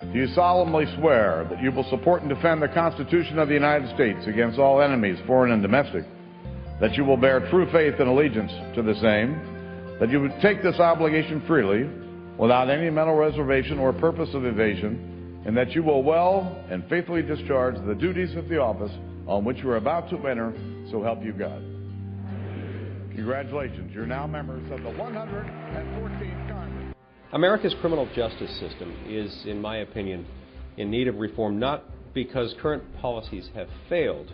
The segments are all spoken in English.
Do you solemnly swear that you will support and defend the Constitution of the United States against all enemies, foreign and domestic? That you will bear true faith and allegiance to the same? That you would take this obligation freely, without any mental reservation or purpose of evasion, and that you will well and faithfully discharge the duties of the office on which you are about to enter, so help you God. Congratulations. You're now members of the 114th Congress. America's criminal justice system is, in my opinion, in need of reform not because current policies have failed,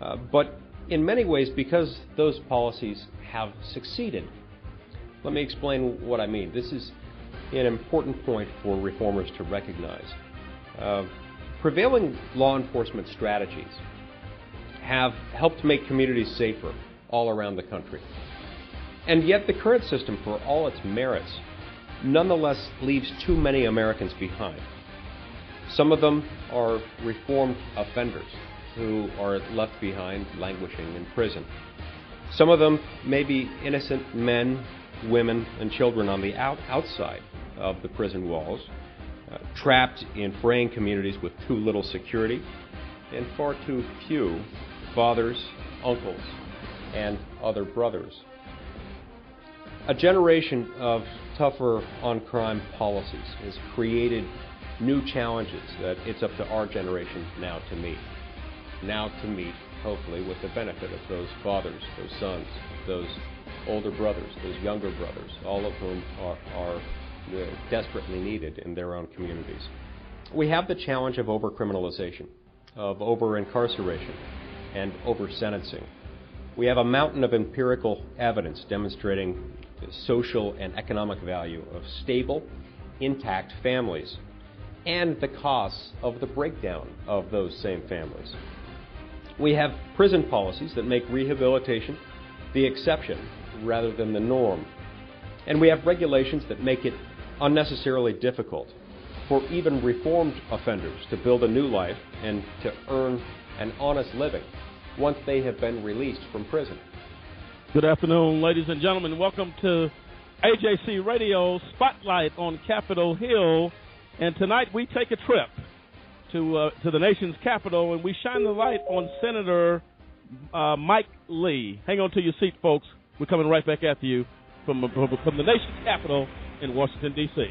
uh, but in many ways because those policies have succeeded. Let me explain what I mean. This is an important point for reformers to recognize. Uh, prevailing law enforcement strategies have helped make communities safer all around the country. And yet, the current system, for all its merits, nonetheless leaves too many Americans behind. Some of them are reformed offenders who are left behind languishing in prison. Some of them may be innocent men, women, and children on the out- outside of the prison walls, uh, trapped in fraying communities with too little security and far too few fathers, uncles, and other brothers. A generation of tougher on crime policies has created new challenges that it's up to our generation now to meet. Now to meet, hopefully, with the benefit of those fathers, those sons, those older brothers, those younger brothers, all of whom are, are desperately needed in their own communities. We have the challenge of overcriminalization, of over incarceration, and over sentencing. We have a mountain of empirical evidence demonstrating social and economic value of stable, intact families and the costs of the breakdown of those same families. We have prison policies that make rehabilitation the exception rather than the norm. And we have regulations that make it unnecessarily difficult for even reformed offenders to build a new life and to earn an honest living once they have been released from prison. Good afternoon, ladies and gentlemen. Welcome to AJC Radio Spotlight on Capitol Hill. And tonight we take a trip to uh, to the nation's capital and we shine the light on Senator uh, Mike Lee. Hang on to your seat, folks. We're coming right back after you from, from, from the nation's capital in Washington, D.C.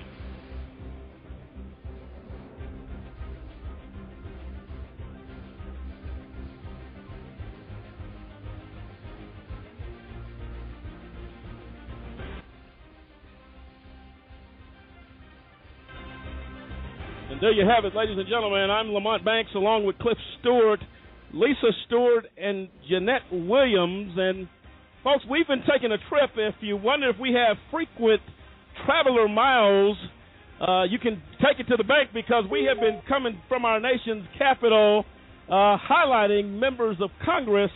And there you have it, ladies and gentlemen. I'm Lamont Banks along with Cliff Stewart, Lisa Stewart, and Jeanette Williams. And folks, we've been taking a trip. If you wonder if we have frequent traveler miles, uh, you can take it to the bank because we have been coming from our nation's capital, uh, highlighting members of Congress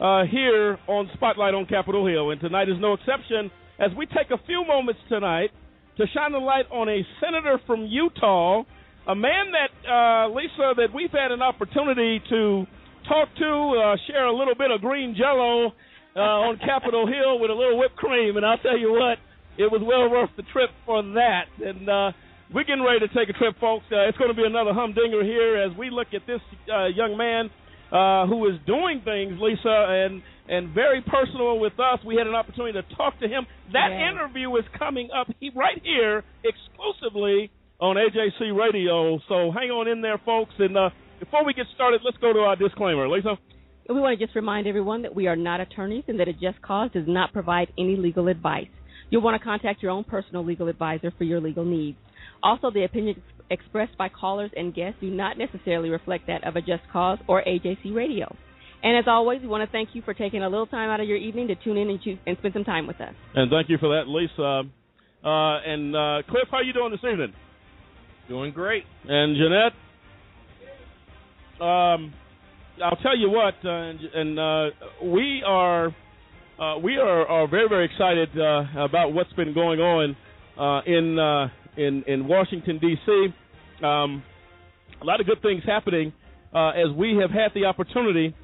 uh, here on Spotlight on Capitol Hill. And tonight is no exception as we take a few moments tonight to shine a light on a senator from Utah, a man that, uh, Lisa, that we've had an opportunity to talk to, uh, share a little bit of green jello uh, on Capitol Hill with a little whipped cream. And I'll tell you what, it was well worth the trip for that. And uh, we're getting ready to take a trip, folks. Uh, it's going to be another humdinger here as we look at this uh, young man uh, who is doing things, Lisa, and and very personal with us. We had an opportunity to talk to him. That Yeah. interview is coming up he, right here exclusively on AJC Radio. So hang on in there, folks. And uh, before we get started, let's go to our disclaimer, Lisa. We want to just remind everyone that we are not attorneys and that a just cause does not provide any legal advice. You'll want to contact your own personal legal advisor for your legal needs. Also, the opinions expressed by callers and guests do not necessarily reflect that of a just cause or AJC Radio. And as always, we want to thank you for taking a little time out of your evening to tune in and, choose, and spend some time with us. And thank you for that, Lisa. Uh, and uh, Cliff, how are you doing this evening? Doing great. And Jeanette, um, I'll tell you what, uh, and, and uh, we are uh, we are, are very very excited uh, about what's been going on uh, in uh, in in Washington D.C. Um, a lot of good things happening as we have had the opportunity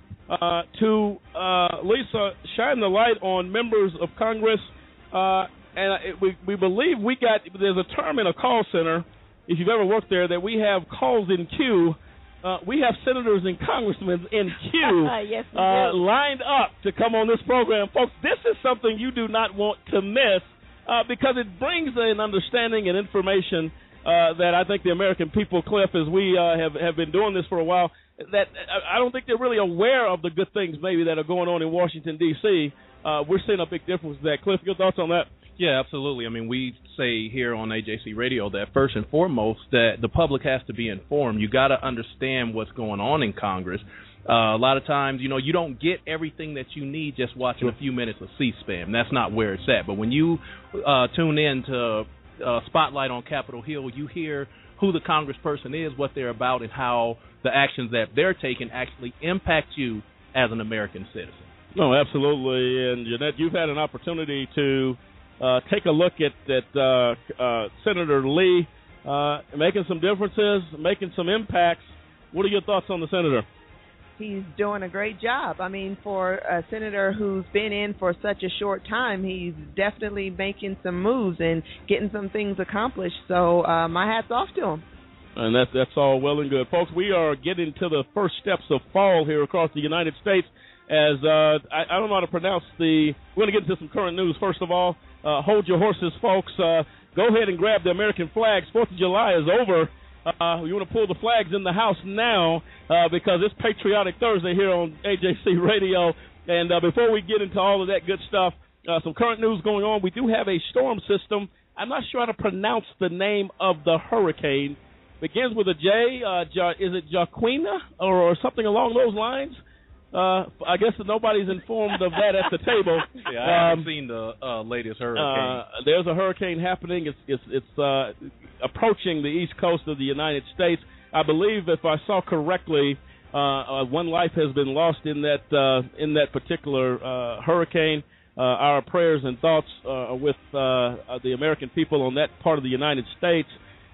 to Lisa shine the light on members of Congress, and we we believe we got there's a term in a call center if you've ever worked there, that we have calls in queue. Uh, we have senators and congressmen in queue yes, uh, lined up to come on this program, folks. This is something you do not want to miss uh, because it brings an understanding and information uh, that I think the American people, Cliff, as we uh, have have been doing this for a while, that I I don't think they're really aware of the good things maybe that are going on in Washington D.C. Uh, we're seeing a big difference with that. Cliff, your thoughts on that? Yeah, absolutely. I mean, we say here on AJC Radio that first and foremost that the public has to be informed. You got to understand what's going on in Congress. Uh, a lot of times, you know, you don't get everything that you need just watching a few minutes of C-SPAN. That's not where it's at. But when you uh, tune in to uh, Spotlight on Capitol Hill, you hear who the congressperson is, what they're about, and how the actions that they're taking actually impact you as an American citizen. No, absolutely. And Jeanette, you've had an opportunity to uh, take a look at at uh, uh, Senator Lee uh, making some differences, making some impacts. What are your thoughts on the senator? He's doing a great job. I mean, for a senator who's been in for such a short time, he's definitely making some moves and getting some things accomplished. So uh, my hat's off to him. And that's that's all well and good, folks. We are getting to the first steps of fall here across the United States. As uh, I, I don't know how to pronounce the. We're going to get into some current news first of all. Uh, hold your horses, folks. Uh, go ahead and grab the American flags. Fourth of July is over. Uh, you want to pull the flags in the house now uh, because it's Patriotic Thursday here on AJC Radio. And uh, before we get into all of that good stuff, some current news going on. We do have a storm system. I'm not sure how to pronounce the name of the hurricane. Begins with a J. Ja, is it Jaquina or, or something along those lines? Uh, I guess nobody's informed of that at the table. Yeah, I haven't Um, seen the uh, latest hurricane. uh, there's a hurricane happening. It's it's it's uh, approaching the east coast of the United States. I believe, if I saw correctly, uh, uh, one life has been lost in that uh, in that particular uh, hurricane. Uh, our prayers and thoughts uh, are with uh, uh, the American people on that part of the United States,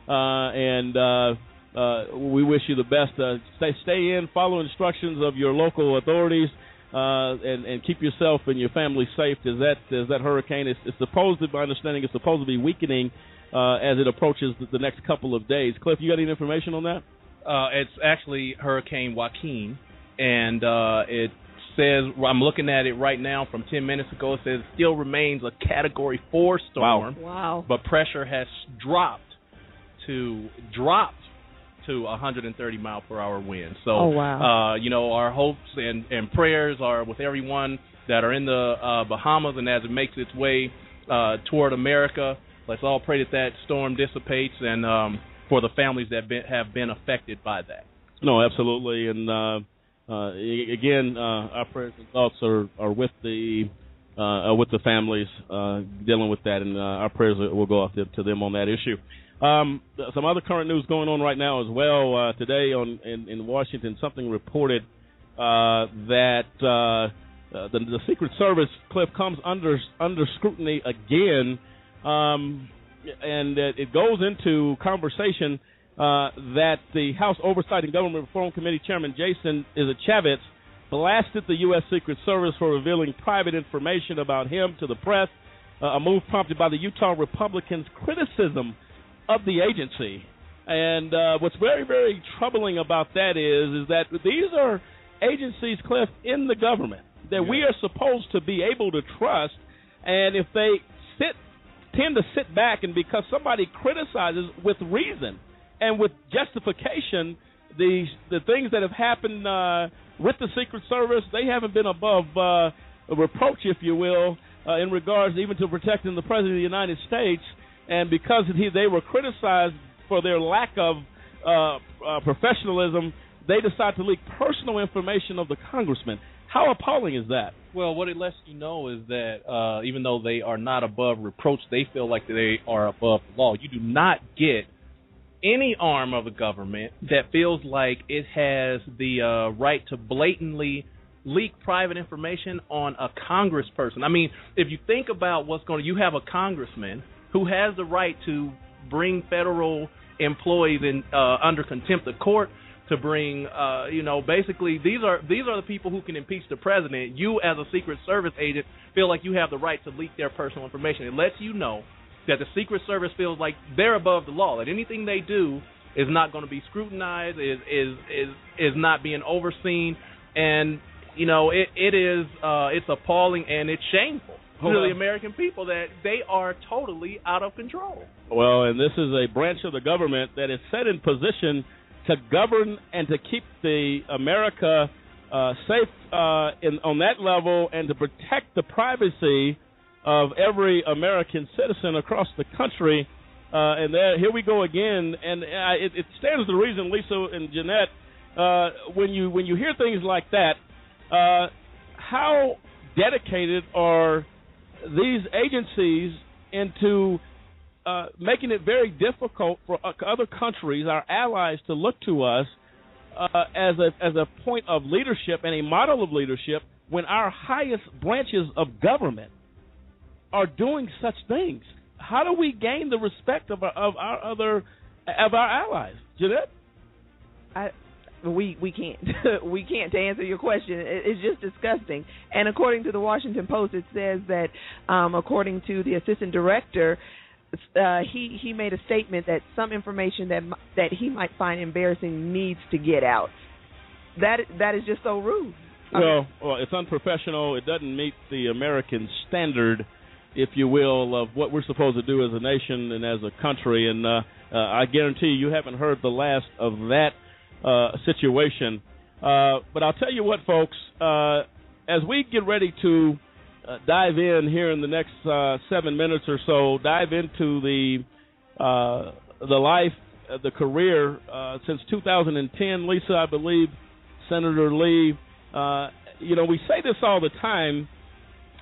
uh, and uh, uh, we wish you the best. Uh, stay stay in, follow instructions of your local authorities uh, and and keep yourself and your family safe. As that as that hurricane is it's supposed to, my understanding, is supposed to be weakening uh, as it approaches the, the next couple of days. Cliff, you got any information on that? Uh, it's actually Hurricane Joaquin, and uh, it says I'm looking at it right now from 10 minutes ago. It says it still remains a Category Four storm, Wow. wow. but pressure has dropped to dropped to 130 mile per hour winds. So, Oh, wow. uh, you know, our hopes and and prayers are with everyone that are in the uh, Bahamas, and as it makes its way uh, toward America, let's all pray that that storm dissipates and um, for the families that been, have been affected by that. No, absolutely. And uh, uh, again, uh, our prayers and thoughts are, are with the uh, with the families uh, dealing with that, and uh, our prayers will go out to, to them on that issue. Um, some other current news going on right now as well. Uh, today on in, in Washington, something reported uh, that uh, uh, the, the Secret Service cliff comes under under scrutiny again, um, and it goes into conversation uh, that the House Oversight and Government Reform Committee Chairman Jason Chaffetz blasted the U.S. Secret Service for revealing private information about him to the press, uh, a move prompted by the Utah Republicans' criticism of the agency. And uh, what's very, very troubling about that is, is that these are agencies, Cliff, in the government that we are supposed to be able to trust. And if they sit, tend to sit back, and because somebody criticizes with reason and with justification, the the things that have happened uh, with the Secret Service, they haven't been above uh, reproach, if you will, uh, in regards even to protecting the President of the United States. And because he, they were criticized for their lack of uh, uh, professionalism, they decided to leak personal information of the congressman. How appalling is that? Well, what it lets you know is that uh, even though they are not above reproach, they feel like they are above the law. You do not get any arm of the government that feels like it has the uh, right to blatantly leak private information on a congressperson. I mean, if you think about what's going to, you have a congressman who has the right to bring federal employees in uh, under contempt of court to bring uh you know basically these are these are the people who can impeach the president. You as a secret service agent feel like you have the right to leak their personal information. It lets you know that the Secret Service feels like they're above the law, that anything they do is not going to be scrutinized, is is is is not being overseen, and you know it it is uh, it's appalling and it's shameful to the American people that they are totally out of control. Well, and this is a branch of the government that is set in position to govern and to keep the America uh, safe uh, in, on that level and to protect the privacy of every American citizen across the country. Uh, and there, here we go again, and uh, it, it stands to reason, Lisa and Jeanette, uh, when you when you hear things like that, uh, how dedicated are these agencies into uh, making it very difficult for uh, other countries, our allies, to look to us uh, as a as a point of leadership and a model of leadership when our highest branches of government are doing such things. How do we gain the respect of our, of our other of our allies, Jeanette? I we we can't we can't to answer your question. It's just disgusting. And according to the washington post it says that um according to the assistant director uh he he made a statement that some information that that he might find embarrassing needs to get out. That that is just so rude. Well well it's unprofessional. It doesn't meet the american standard if you will of what we're supposed to do as a nation and as a country. And uh, uh i guarantee you haven't heard the last of that uh, situation. Uh, but I'll tell you what, folks, uh, as we get ready to uh, dive in here in the next uh, seven minutes or so, dive into the uh, the life, the career since 2010. Lisa, I believe, Senator Lee. you know, we say this all the time.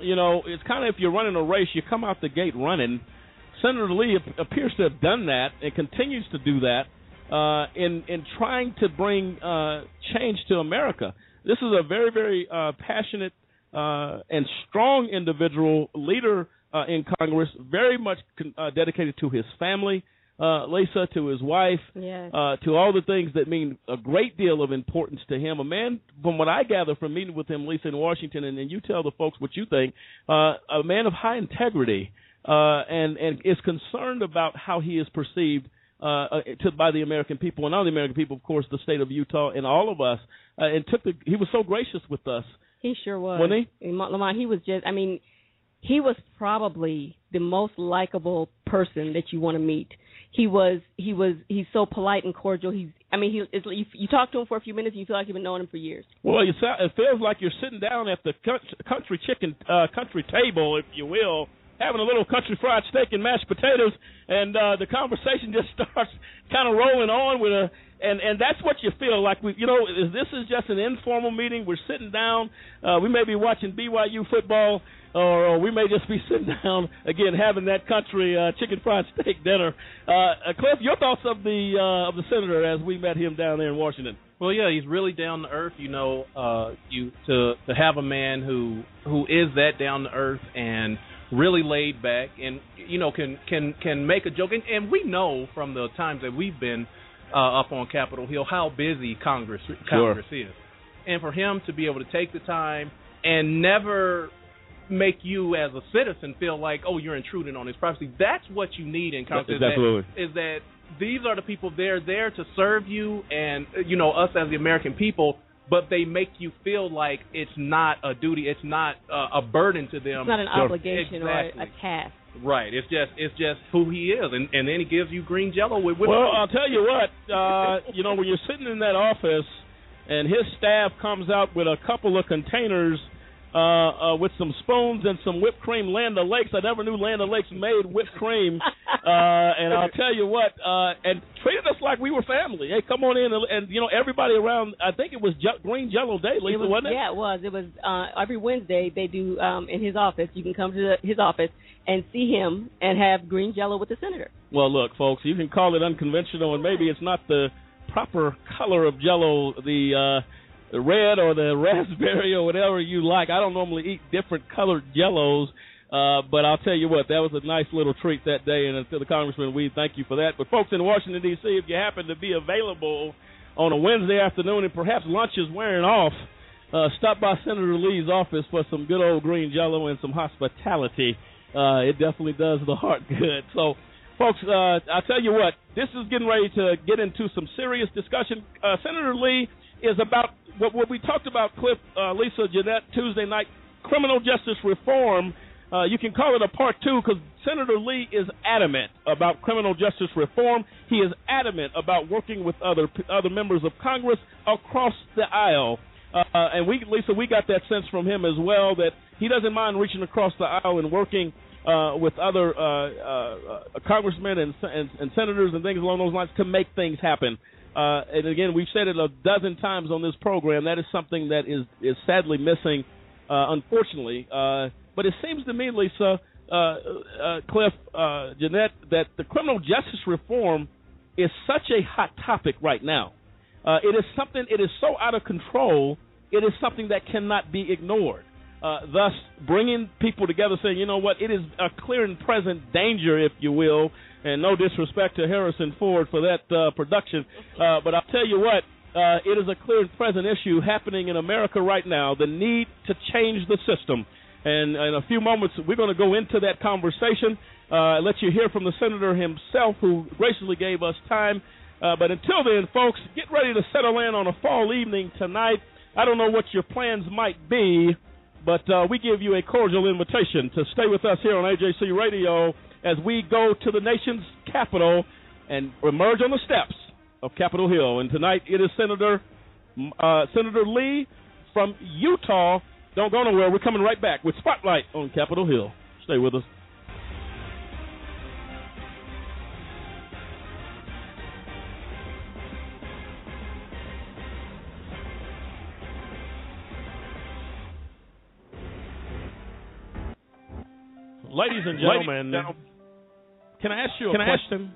You know, it's kind of if you're running a race, you come out the gate running. Senator Lee appears to have done that and continues to do that uh, in in trying to bring uh, change to America. This is a very very uh, passionate uh, and strong individual leader uh, in Congress, very much con- uh, dedicated to his family. Uh, Lisa, to his wife, yes. to all the things that mean a great deal of importance to him. A man, from what I gather from meeting with him, Lisa, in Washington, and, and you tell the folks what you think. Uh a man of high integrity, uh and and is concerned about how he is perceived uh, uh, to by the American people, and all the American people, of course, the state of Utah, and all of us. Uh, and took the, he was so gracious with us. He sure was. Wasn't he? Lamont, he was just. I mean, he was probably the most likable person that you want to meet. He was. He was. He's so polite and cordial. He's. I mean, he. It's, you, you talk to him for a few minutes, and you feel like you've been knowing him for years. Well, it, it feels like you're sitting down at the country chicken uh, country table, if you will, having a little country fried steak and mashed potatoes, and uh, the conversation just starts kind of rolling on with a, and and that's what you feel like. We, you know, is this is just an informal meeting. We're sitting down. Uh, we may be watching BYU football, or, or we may just be sitting down again having that country uh, chicken fried steak dinner. Uh, Cliff, your thoughts of the uh, of the senator as we met him down there in Washington. Well, yeah, he's really down to earth. You know, uh, you to to have a man who who is that down to earth and really laid back and you know can can can make a joke and, and we know from the times that we've been uh, up on Capitol Hill how busy Congress Congress sure. is, and for him to be able to take the time and never make you as a citizen feel like oh you're intruding on his privacy. That's what you need in Congress. Absolutely. Is that these are the people they're there to serve you and you know us as the American people but they make you feel like it's not a duty, it's not uh, a burden to them. It's not an obligation exactly. or a task. Right. It's just it's just who he is, and and then he gives you green jello with. with well, I'll tell you what. Uh, you know, when you're sitting in that office, and his staff comes out with a couple of containers uh, uh, with some spoons and some whipped cream. Land of Lakes. I never knew Land of Lakes made whipped cream. uh, and I'll tell you what, uh, and treated us like we were family. Hey, come on in, and, and you know everybody around. I think it was Je- Green Jello Day, Lisa, it was, wasn't it? Yeah, it was. It was uh, every Wednesday they do um, in his office. You can come to the, his office and see him and have green Jello with the senator. Well, look, folks, you can call it unconventional, and maybe it's not the proper color of Jello. The uh, the red or the raspberry or whatever you like. I don't normally eat different colored jellos, uh, but I'll tell you what, that was a nice little treat that day. And to the congressman, we thank you for that. But folks in Washington D.C., if you happen to be available on a Wednesday afternoon and perhaps lunch is wearing off, uh, stop by Senator Lee's office for some good old green jello and some hospitality. Uh, it definitely does the heart good. So, folks, uh, I tell you what, this is getting ready to get into some serious discussion. Uh, Senator Lee is about what, we talked about, Cliff, uh, Lisa, Jeanette, Tuesday night, criminal justice reform. Uh, you can call it a part two because Senator Lee is adamant about criminal justice reform. He is adamant about working with other other members of Congress across the aisle. Uh, and we, Lisa, we got that sense from him as well that he doesn't mind reaching across the aisle and working uh, with other uh, uh, congressmen and, and, and senators and things along those lines to make things happen. Uh, and again, we've said it a dozen times on this program. That is something that is is sadly missing, uh, unfortunately. Uh, but it seems to me, Lisa, uh, uh, Cliff, uh, Jeanette, that the criminal justice reform is such a hot topic right now. It is something. It is so out of control. It is something that cannot be ignored. Thus, bringing people together, saying, you know what, it is a clear and present danger, if you will, and no disrespect to Harrison Ford for that uh, production, uh, but I'll tell you what, uh, it is a clear and present issue happening in America right now. The need to change the system. And in a few moments, we're going to go into that conversation. Uh, let you hear from the senator himself, who graciously gave us time. Uh, but until then, folks, get ready to settle in on a fall evening tonight. I don't know what your plans might be, but uh, we give you a cordial invitation to stay with us here on AJC Radio as we go to the nation's capital and emerge on the steps of Capitol Hill. And tonight it is Senator uh, Senator Lee from Utah. Don't go nowhere. We're coming right back with Spotlight on Capitol Hill. Stay with us. Ladies and gentlemen, can I ask you a Can question?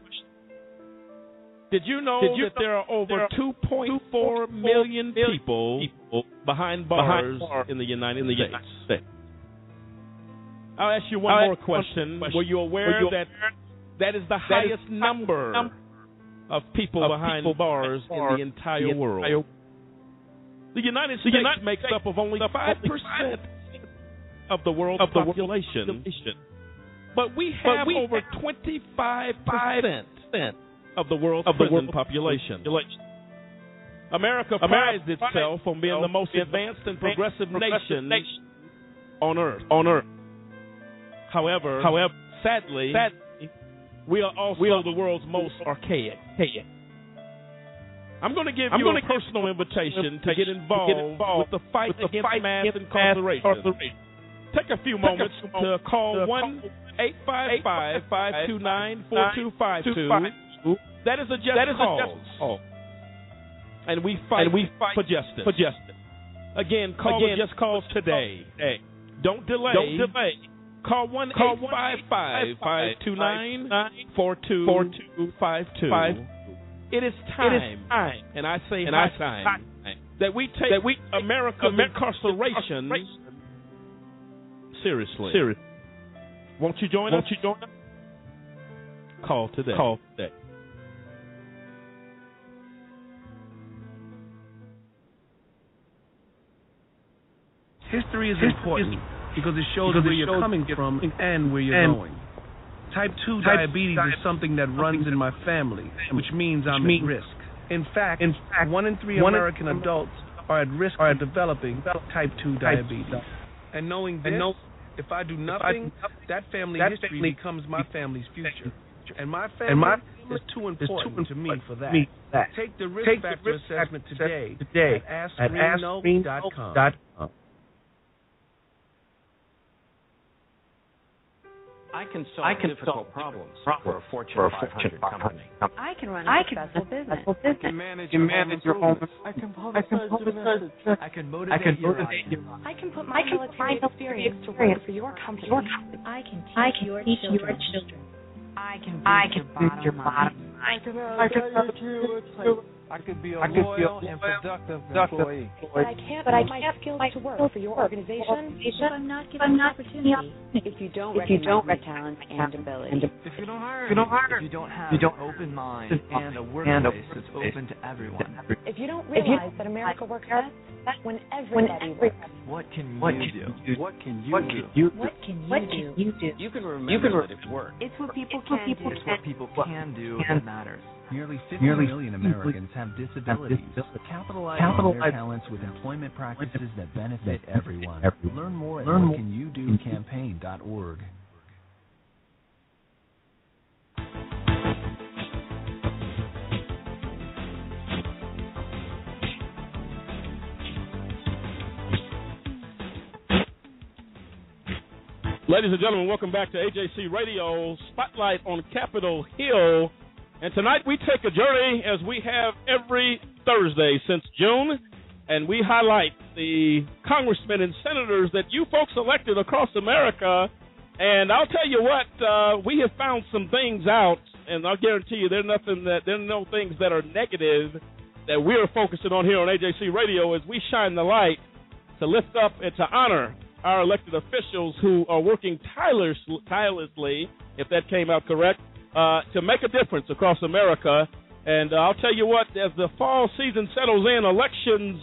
Did you know Did you that know there are over there 2.4 million people people behind behind bars bars in the United in the States? United States. I'll ask you one I'll more ask you one question. question. Were you aware Were you that that is the is highest the number number of people of behind people bars in the entire the world? entire- The United The States United makes States up of only 5% of the world's of the world's population, population. But we But have we over twenty-five percent of the world's of the prison world's population. population. America America prides itself on being the most advanced and progressive progressive nation nation on earth. on earth. However, However, sadly, sadly, we are also we are the world's most archaic. hey, I'm going to give I'm you a personal invitation to get to involved, get involved with the fight with the against fight mass against incarceration. incarceration. Take a few Take a moments few to moments call to one call eight five five five two nine four two five two. 252. That is a just That is a cause. just call. and we fight, And we fight for justice. for justice. Again, call Again, just cause today. Hey, Don't delay. don't delay. Call one Call eight five five five two nine four two four two five two. It is It time, is time, and I say and I time, time that we take that we America's America's incarceration incarceration seriously. serious. Won't you join Won't us? you join us? Call today. Call today. History is History important is- because it shows because where it you're shows coming from and where you're and- going. Type 2 Type diabetes two is something that runs in my family, which means I'm means- at risk. In fact, In fact, one in three one in- American adults are at risk are of developing type 2 Type diabetes. two. And knowing this, And know- if I do I nothing, nothing, that family that history family becomes my family's future. And my family And my is too is too important to me for that. me that. Take the risk Take the factor risk assessment today, today at at I can solve I can difficult solve problems problems for a Fortune for a 500 Fortune company. 500 I can run I a can successful run a business. successful business. You manage You manage your home. I can I can publicize your publicize message. your- I can I motivate can your motivate audience. your I can put I my can put military my experience to work for your company. Your company. I can teach I can your teach children. your children. I can boost I your can boost bottom your line. bottom I line. can I can help you with I could be a I could be a loyal and loyal, productive productive employee. But I can't But I my can't skills my to work for your to organization if I'm not given I'm not the opportunity. If you don't If you recognize don't my recognize talent and ability. and If you don't hire If you don't hire if you don't have you don't an open mind and a mind workplace and a that's workplace open to everyone, If you don't If you- realize that America works best when when everybody every works, what can What you can do? you do? What can you what do? can you do? what can you what do? can you do? You can remember You can re- that it worked. It's what people It's what can people do. It's what people can do that matters. Nearly 50 Nearly million Americans have disabilities. disabilities. Capitalize, on their talents with employment practices that benefit benefit everyone. everyone. Learn more at Learn more- whatcanyoudocampaign.org. Ladies and gentlemen, welcome back to AJC Radio Spotlight on Capitol Hill. And tonight we take a journey as we have every Thursday since June, and we highlight the congressmen and senators that you folks elected across America. And I'll tell you what, uh, we have found some things out, and I'll guarantee you there's nothing that there are no things that are negative that we're focusing on here on AJC Radio as we shine the light to lift up and to honor our elected officials who are working tireless, tirelessly, if that came out correct, uh, to make a difference across America. And uh, I'll tell you what, as the fall season settles in, elections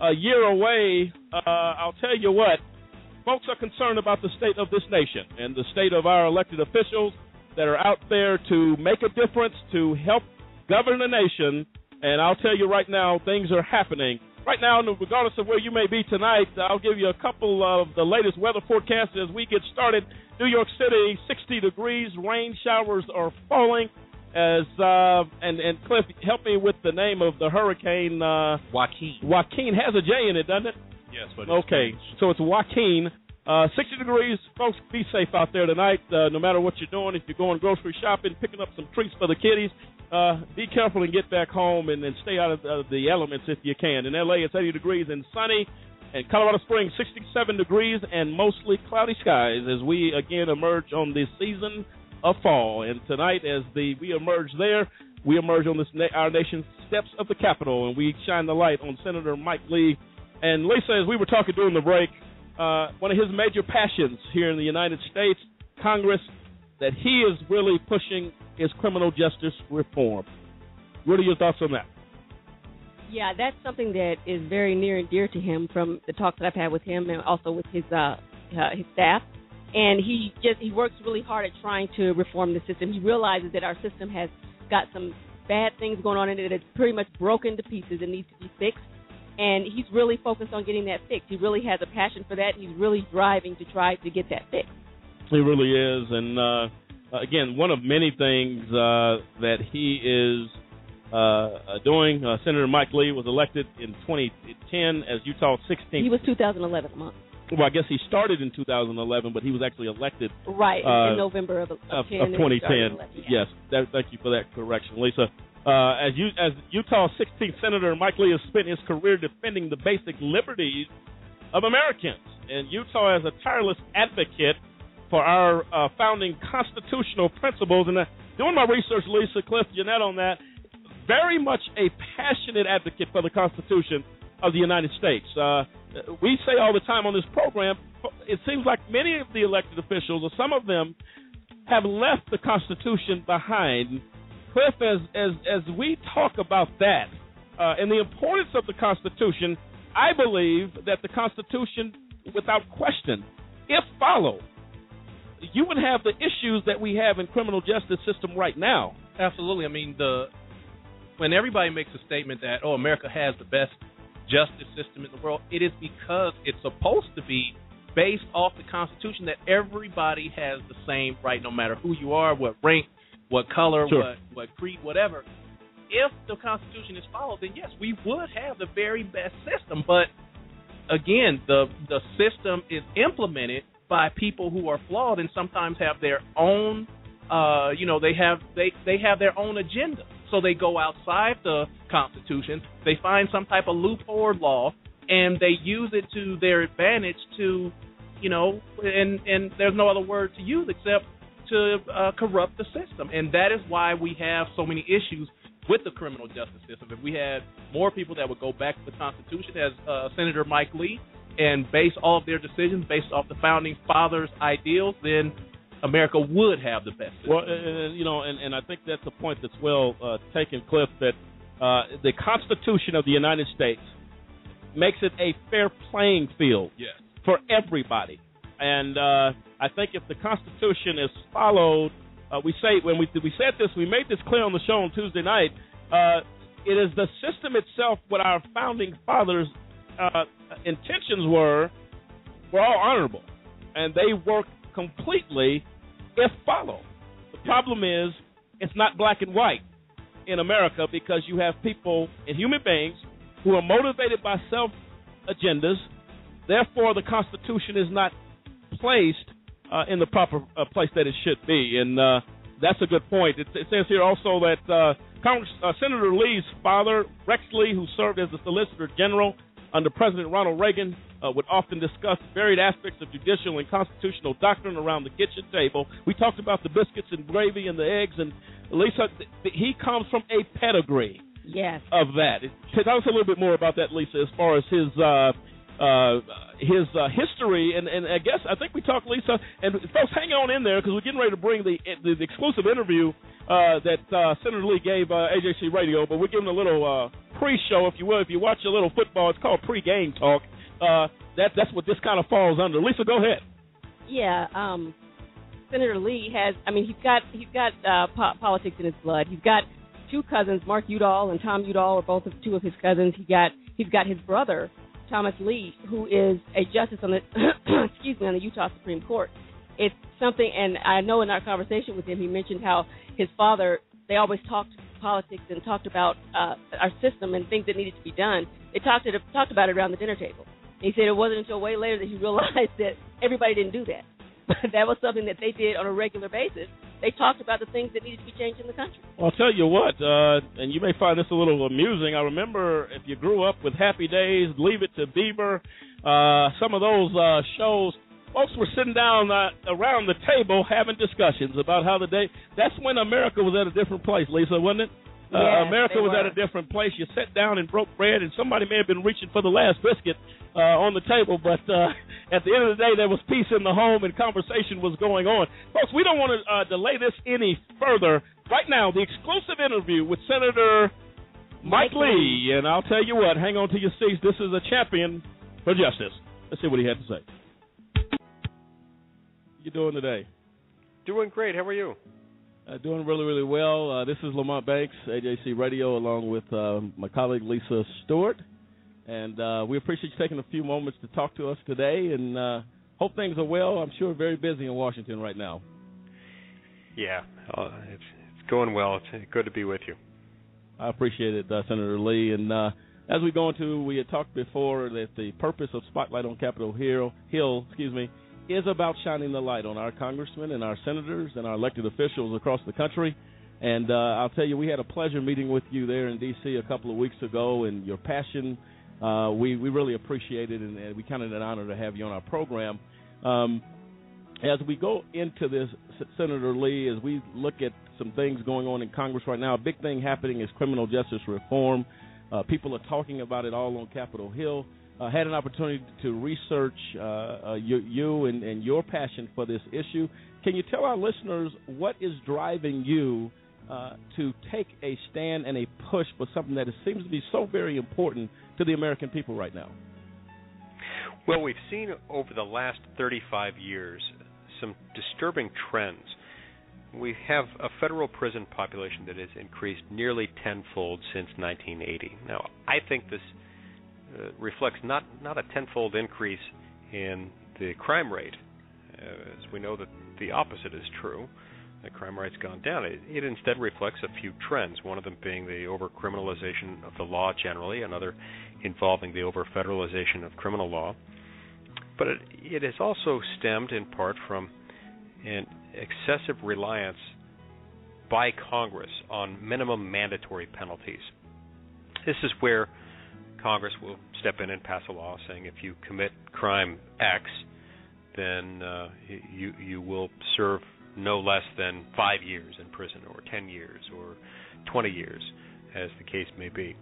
a year away, uh, I'll tell you what, folks are concerned about the state of this nation and the state of our elected officials that are out there to make a difference, to help govern the nation. And I'll tell you right now, things are happening. Right now, regardless of where you may be tonight, I'll give you a couple of the latest weather forecasts as we get started. New York City, 60 degrees, rain showers are falling. As uh, and and Cliff, help me with the name of the hurricane. Uh, Joaquin. Joaquin has a J in it, doesn't it? Yes, but Okay, so it's Joaquin. Uh, 60 degrees. Folks, be safe out there tonight. Uh, no matter what you're doing, if you're going grocery shopping, picking up some treats for the kiddies, uh, be careful and get back home and, and stay out of uh, the elements if you can. In LA, it's 80 degrees and sunny. In Colorado Springs, 67 degrees and mostly cloudy skies as we again emerge on the season of fall. And tonight, as the we emerge there, we emerge on this na- our nation's steps of the Capitol, and we shine the light on Senator Mike Lee. And Lisa, as we were talking during the break, uh, one of his major passions here in the United States, Congress, that he is really pushing is criminal justice reform. What are your thoughts on that? Yeah, that's something that is very near and dear to him from the talks that I've had with him and also with his uh, uh his staff. And he just he works really hard at trying to reform the system. He realizes that our system has got some bad things going on in it that's pretty much broken to pieces and needs to be fixed. And he's really focused on getting that fixed. He really has a passion for that. He's really driving to try to get that fixed. He really is, and uh, again, one of many things uh, that he is uh, doing. Uh, Senator Mike Lee was elected in 2010 as Utah's 16th. He was 2011 a month. well, I guess he started in 2011, but he was actually elected Right, Uh, in November of, of, of, 10, of 2010. yeah. Yes, that, thank you for that correction, Lisa. Uh, as you, as Utah's 16th senator, Mike Lee has spent his career defending the basic liberties of Americans, and Utah is a tireless advocate for our uh, founding constitutional principles. And uh, doing my research, Lisa, Cliff, Jeanette, on that, very much a passionate advocate for the Constitution of the United States. Uh, we say all the time on this program, it seems like many of the elected officials, or some of them, have left the Constitution behind. Cliff, as as as we talk about that uh, and the importance of the Constitution, I believe that the Constitution, without question, if followed, you would have the issues that we have in criminal justice system right now. Absolutely. I mean, the when everybody makes a statement that oh, America has the best justice system in the world, it is because it's supposed to be based off the Constitution that everybody has the same right, no matter who you are, what rank, what color, Sure. what what creed, whatever. If the Constitution is followed, then yes, we would have the very best system. But again, the the system is implemented by people who are flawed and sometimes have their own uh, you know, they have they they have their own agenda. So they go outside the Constitution, they find some type of loophole or law, and they use it to their advantage to, you know, and and there's no other word to use except to uh, corrupt the system, and that is why we have so many issues with the criminal justice system. If we had more people that would go back to the Constitution, as uh, Senator Mike Lee, and base all of their decisions based off the founding fathers' ideals, then America would have the best. System. Well, uh, you know, and, and I think that's a point that's well uh, taken, Cliff. That uh, the Constitution of the United States makes it a fair playing field yes. for everybody. And uh, I think if the Constitution is followed, uh, we say when we we said this, we made this clear on the show on Tuesday night. Uh, it is the system itself. What our founding fathers' uh, intentions were were all honorable, and they work completely if followed. The problem is it's not black and white in America because you have people and human beings who are motivated by self agendas. Therefore, the Constitution is not placed uh, in the proper uh, place that it should be, and uh, that's a good point. It, it says here also that uh, Congress, uh, Senator Lee's father, Rex Lee, who served as the Solicitor General under President Ronald Reagan, uh, would often discuss varied aspects of judicial and constitutional doctrine around the kitchen table. We talked about the biscuits and gravy and the eggs, and Lisa, th- th- he comes from a pedigree Yes. of that. Tell us a little bit more about that, Lisa, as far as his uh, his uh, history, and, and I guess I think we talked, Lisa, and folks, hang on in there because we're getting ready to bring the the, the exclusive interview uh, that uh, Senator Lee gave uh, AJC Radio, but we're giving a little uh, pre-show, if you will. If you watch a little football, it's called pre-game talk. That that's what this kind of falls under. Lisa, go ahead. Yeah, um, Senator Lee has. I mean, he's got he's got po- politics in his blood. He's got two cousins, Mark Udall and Tom Udall, are both of two of his cousins. He got he's got his brother Thomas Lee, who is a justice on the excuse me on the Utah Supreme Court. It's something, and I know in our conversation with him, he mentioned how his father. They always talked politics and talked about uh, our system and things that needed to be done. They talked it talked about it around the dinner table. He said it wasn't until way later that he realized that everybody didn't do that. That was something that they did on a regular basis. They talked about the things that needed to be changed in the country. Well, I'll tell you what, uh, and you may find this a little amusing. I remember if you grew up with Happy Days, Leave It to Beaver, uh, some of those uh, shows, folks were sitting down uh, around the table having discussions about how the day. That's when America was at a different place, Lisa, wasn't it? Uh, Yes, America they was at a different place. You sat down and broke bread, and somebody may have been reaching for the last biscuit uh, on the table, but uh, at the end of the day, there was peace in the home and conversation was going on. Folks, we don't want to uh, delay this any further. Right now, the exclusive interview with Senator Mike, Mike Lee, and I'll tell you what, hang on to your seats. This is a champion for justice. Let's see what he had to say. How You doing today? Doing great. How are you? Uh, doing really, really well. Uh, this is Lamont Banks, AJC Radio, along with uh, my colleague Lisa Stewart. And uh, we appreciate you taking a few moments to talk to us today and uh, hope things are well. I'm sure very busy in Washington right now. Yeah, uh, it's it's going well. It's good to be with you. I appreciate it, uh, Senator Lee. And uh, as we go into, we had talked before that the purpose of Spotlight on Capitol Hill, Hill, excuse me, is about shining the light on our congressmen and our senators and our elected officials across the country. And uh, I'll tell you, we had a pleasure meeting with you there in D.C. a couple of weeks ago, and your passion, uh, we we really appreciate it, and, and we kind of an honor to have you on our program. Um, as we go into this, Senator Lee, as we look at some things going on in Congress right now, a big thing happening is criminal justice reform. Uh, people are talking about it all on Capitol Hill. Uh, had an opportunity to research uh, uh, you, you and, and your passion for this issue. Can you tell our listeners what is driving you uh, to take a stand and a push for something that seems to be so very important to the American people right now? Well, we've seen over the last 35 years some disturbing trends. We have a federal prison population that has increased nearly tenfold since 1980. Now, I think this uh, reflects not not a tenfold increase in the crime rate, as we know that the opposite is true. The crime rate's gone down. It, it instead reflects a few trends. One of them being the over-criminalization of the law generally, another involving the over-federalization of criminal law. But it, it has also stemmed in part from an excessive reliance by Congress on minimum mandatory penalties. This is where Congress will step in and pass a law saying if you commit crime X, then uh, you you will serve no less than five years in prison, or ten years, or twenty years. as the case may be.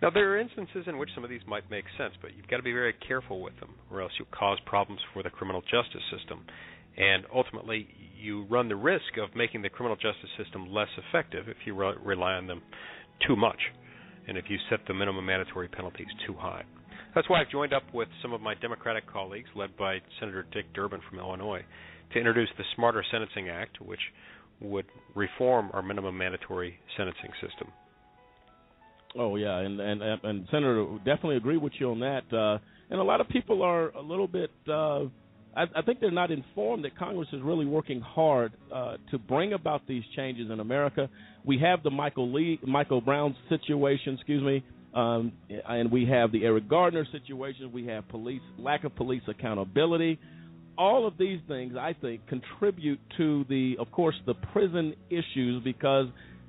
Now, there are instances in which some of these might make sense, but you've got to be very careful with them, or else you'll cause problems for the criminal justice system. And ultimately, you run the risk of making the criminal justice system less effective if you re- rely on them too much, and if you set the minimum mandatory penalties too high. That's why I've joined up with some of my Democratic colleagues, led by Senator Dick Durbin from Illinois, to introduce the Smarter Sentencing Act, which would reform our minimum mandatory sentencing system. Oh yeah, and and and Senator definitely agree with you on that. Uh, and a lot of people are a little bit. Uh, I, I think they're not informed that Congress is really working hard uh, to bring about these changes in America. We have the Michael Lee, Michael Brown situation, excuse me, um, and we have the Eric Gardner situation. We have police lack of police accountability. All of these things, I think, contribute to the, of course, the prison issues because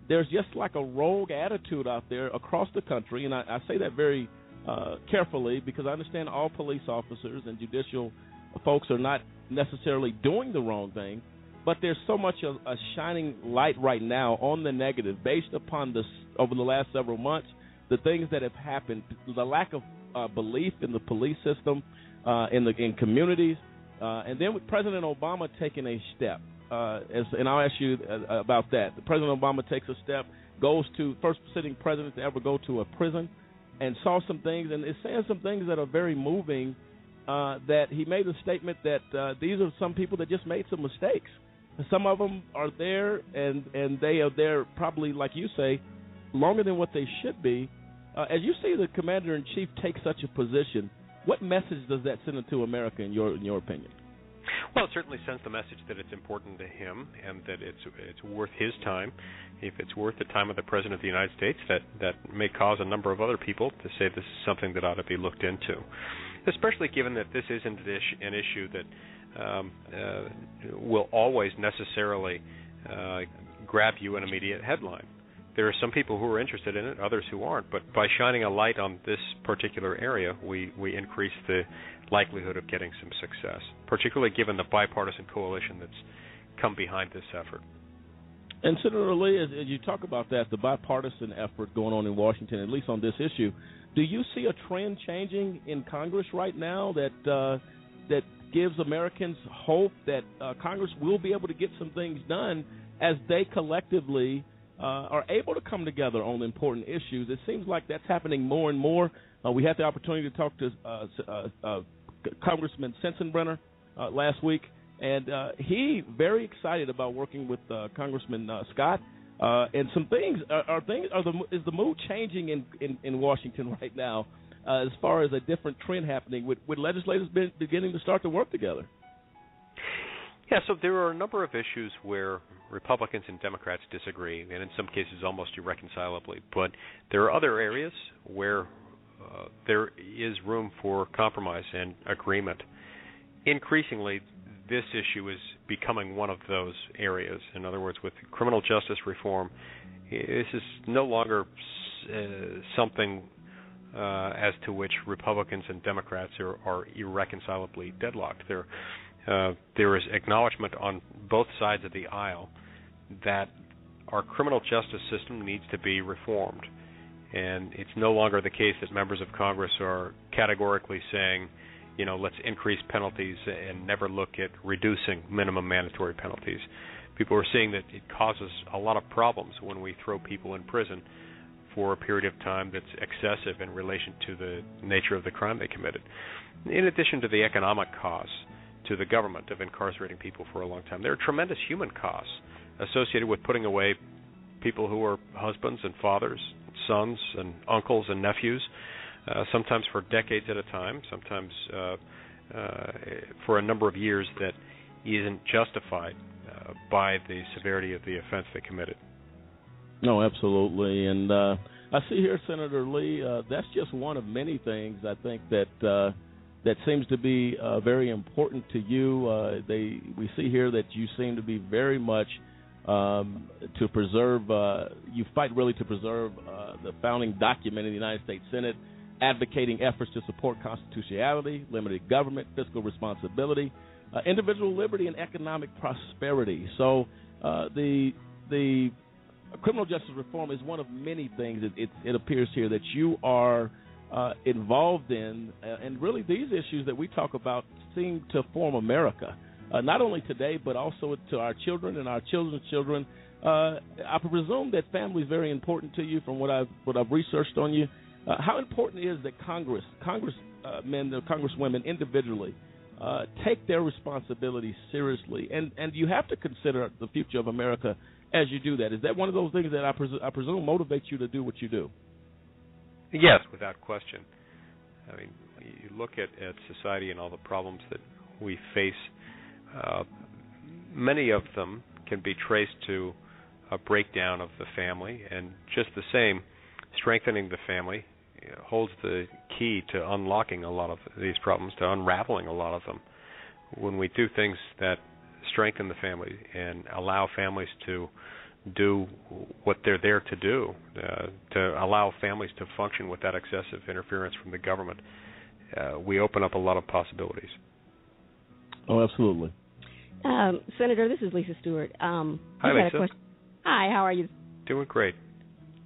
there's just like a rogue attitude out there across the country, and I, I say that very uh, carefully because I understand all police officers and judicial folks are not necessarily doing the wrong thing, but there's so much of a shining light right now on the negative based upon this over the last several months, the things that have happened, the lack of uh, belief in the police system, uh, in the in communities, uh, and then with President Obama taking a step uh, as, and I'll ask you uh, about that. President Obama takes a step, goes to first sitting president to ever go to a prison, and saw some things, and is saying some things that are very moving. Uh, that he made a statement that uh, these are some people that just made some mistakes. Some of them are there, and and they are there probably, like you say, longer than what they should be. Uh, as you see the commander in chief take such a position, what message does that send to America, in your in your opinion? Well, it certainly sends the message that it's important to him and that it's it's worth his time. If it's worth the time of the president of the United States, that that may cause a number of other people to say this is something that ought to be looked into. Especially given that this isn't an issue that um, uh, will always necessarily uh, grab you an immediate headline. There are some people who are interested in it, others who aren't. But by shining a light on this particular area, we we increase the likelihood of getting some success, particularly given the bipartisan coalition that's come behind this effort. And Senator Lee, as, as, you talk about that, the bipartisan effort going on in Washington, at least on this issue, do you see a trend changing in Congress right now that uh, that gives Americans hope that uh, Congress will be able to get some things done as they collectively uh, are able to come together on important issues? It seems like that's happening more and more. Uh, we had the opportunity to talk to uh, Congressman Sensenbrenner uh, last week, and uh, he very excited about working with uh, Congressman uh, Scott. Uh, and some things are, are things are the is the mood changing in in, in Washington right now uh, as far as a different trend happening with with legislators been, beginning to start to work together. Yeah, so there are a number of issues where Republicans and Democrats disagree, and in some cases almost irreconcilably. But there are other areas where uh, there is room for compromise and agreement. Increasingly, this issue is becoming one of those areas. In other words, with criminal justice reform, this is no longer uh, something uh, as to which Republicans and Democrats are, are irreconcilably deadlocked. There, uh, there is acknowledgement on both sides of the aisle that our criminal justice system needs to be reformed and it's no longer the case that members of Congress are categorically saying, you know, let's increase penalties and never look at reducing minimum mandatory penalties. People are seeing that it causes a lot of problems when we throw people in prison for a period of time that's excessive in relation to the nature of the crime they committed. In addition to the economic costs to the government of incarcerating people for a long time, there are tremendous human costs associated with putting away people who are husbands and fathers sons and uncles and nephews, uh, sometimes for decades at a time, sometimes uh, uh, for a number of years that isn't justified uh, by the severity of the offense they committed. No, absolutely, and uh, I see here, Senator Lee. Uh, that's just one of many things I think that uh, that seems to be uh, very important to you. Uh, they we see here that you seem to be very much um, to preserve. Uh, you fight really to preserve uh, the founding document in the United States Senate, advocating efforts to support constitutionality, limited government, fiscal responsibility, uh, individual liberty, and economic prosperity. So uh, the the criminal justice reform is one of many things. It, it, it appears here that you are uh, involved in, uh, and really these issues that we talk about seem to form America, uh, not only today but also to our children and our children's children. Uh, I presume that family is very important to you, from what I've what I've researched on you. Uh, how important is that Congress, Congressmen, uh, Congresswomen individually, uh, take their responsibility seriously, and and you have to consider the future of America as you do that. Is that one of those things that I, pres- I presume motivates you to do what you do? Yes, without question. I mean, you look at, at society and all the problems that we face. Uh, many of them can be traced to a breakdown of the family, and just the same, strengthening the family holds the key to unlocking a lot of these problems, to unraveling a lot of them. When we do things that strengthen the family and allow families to do what they're there to do, uh, to allow families to function without excessive interference from the government, uh, we open up a lot of possibilities. Oh, absolutely. Um, Senator, this is Lisa Stewart. Um, Hi, Lisa. A question. Hi, how are you? Doing great.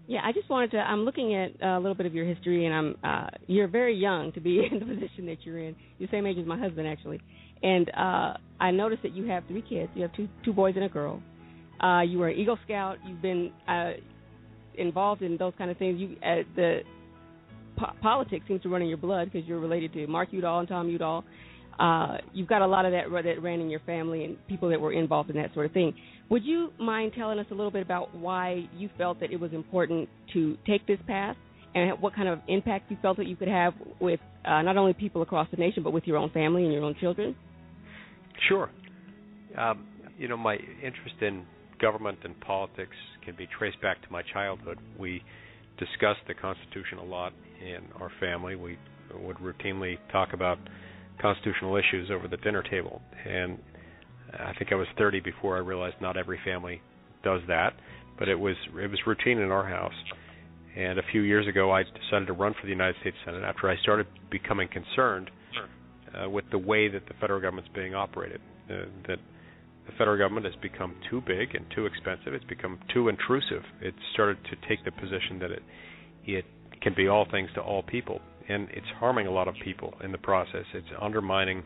Yeah, I just wanted to. I'm looking at a little bit of your history, and I'm. Uh, you're very young to be in the position that you're in. You're the same age as my husband, actually. And uh, I noticed that you have three kids. You have two two boys and a girl. Uh, you were an Eagle Scout. You've been uh, involved in those kind of things. You uh, the po- politics seems to run in your blood because you're related to Mark Udall and Tom Udall. Uh, you've got a lot of that that ran in your family and people that were involved in that sort of thing. Would you mind telling us a little bit about why you felt that it was important to take this path and what kind of impact you felt that you could have with uh, not only people across the nation but with your own family and your own children? Sure. Um, you know, my interest in government and politics can be traced back to my childhood. We discussed the Constitution a lot in our family. We would routinely talk about constitutional issues over the dinner table, and I think I was 30 before I realized not every family does that, but it was it was routine in our house. And a few years ago, I decided to run for the United States Senate after I started becoming concerned uh, with the way that the federal government's being operated. Uh, that the federal government has become too big and too expensive. It's become too intrusive. It started to take the position that it it can be all things to all people, and it's harming a lot of people in the process. It's undermining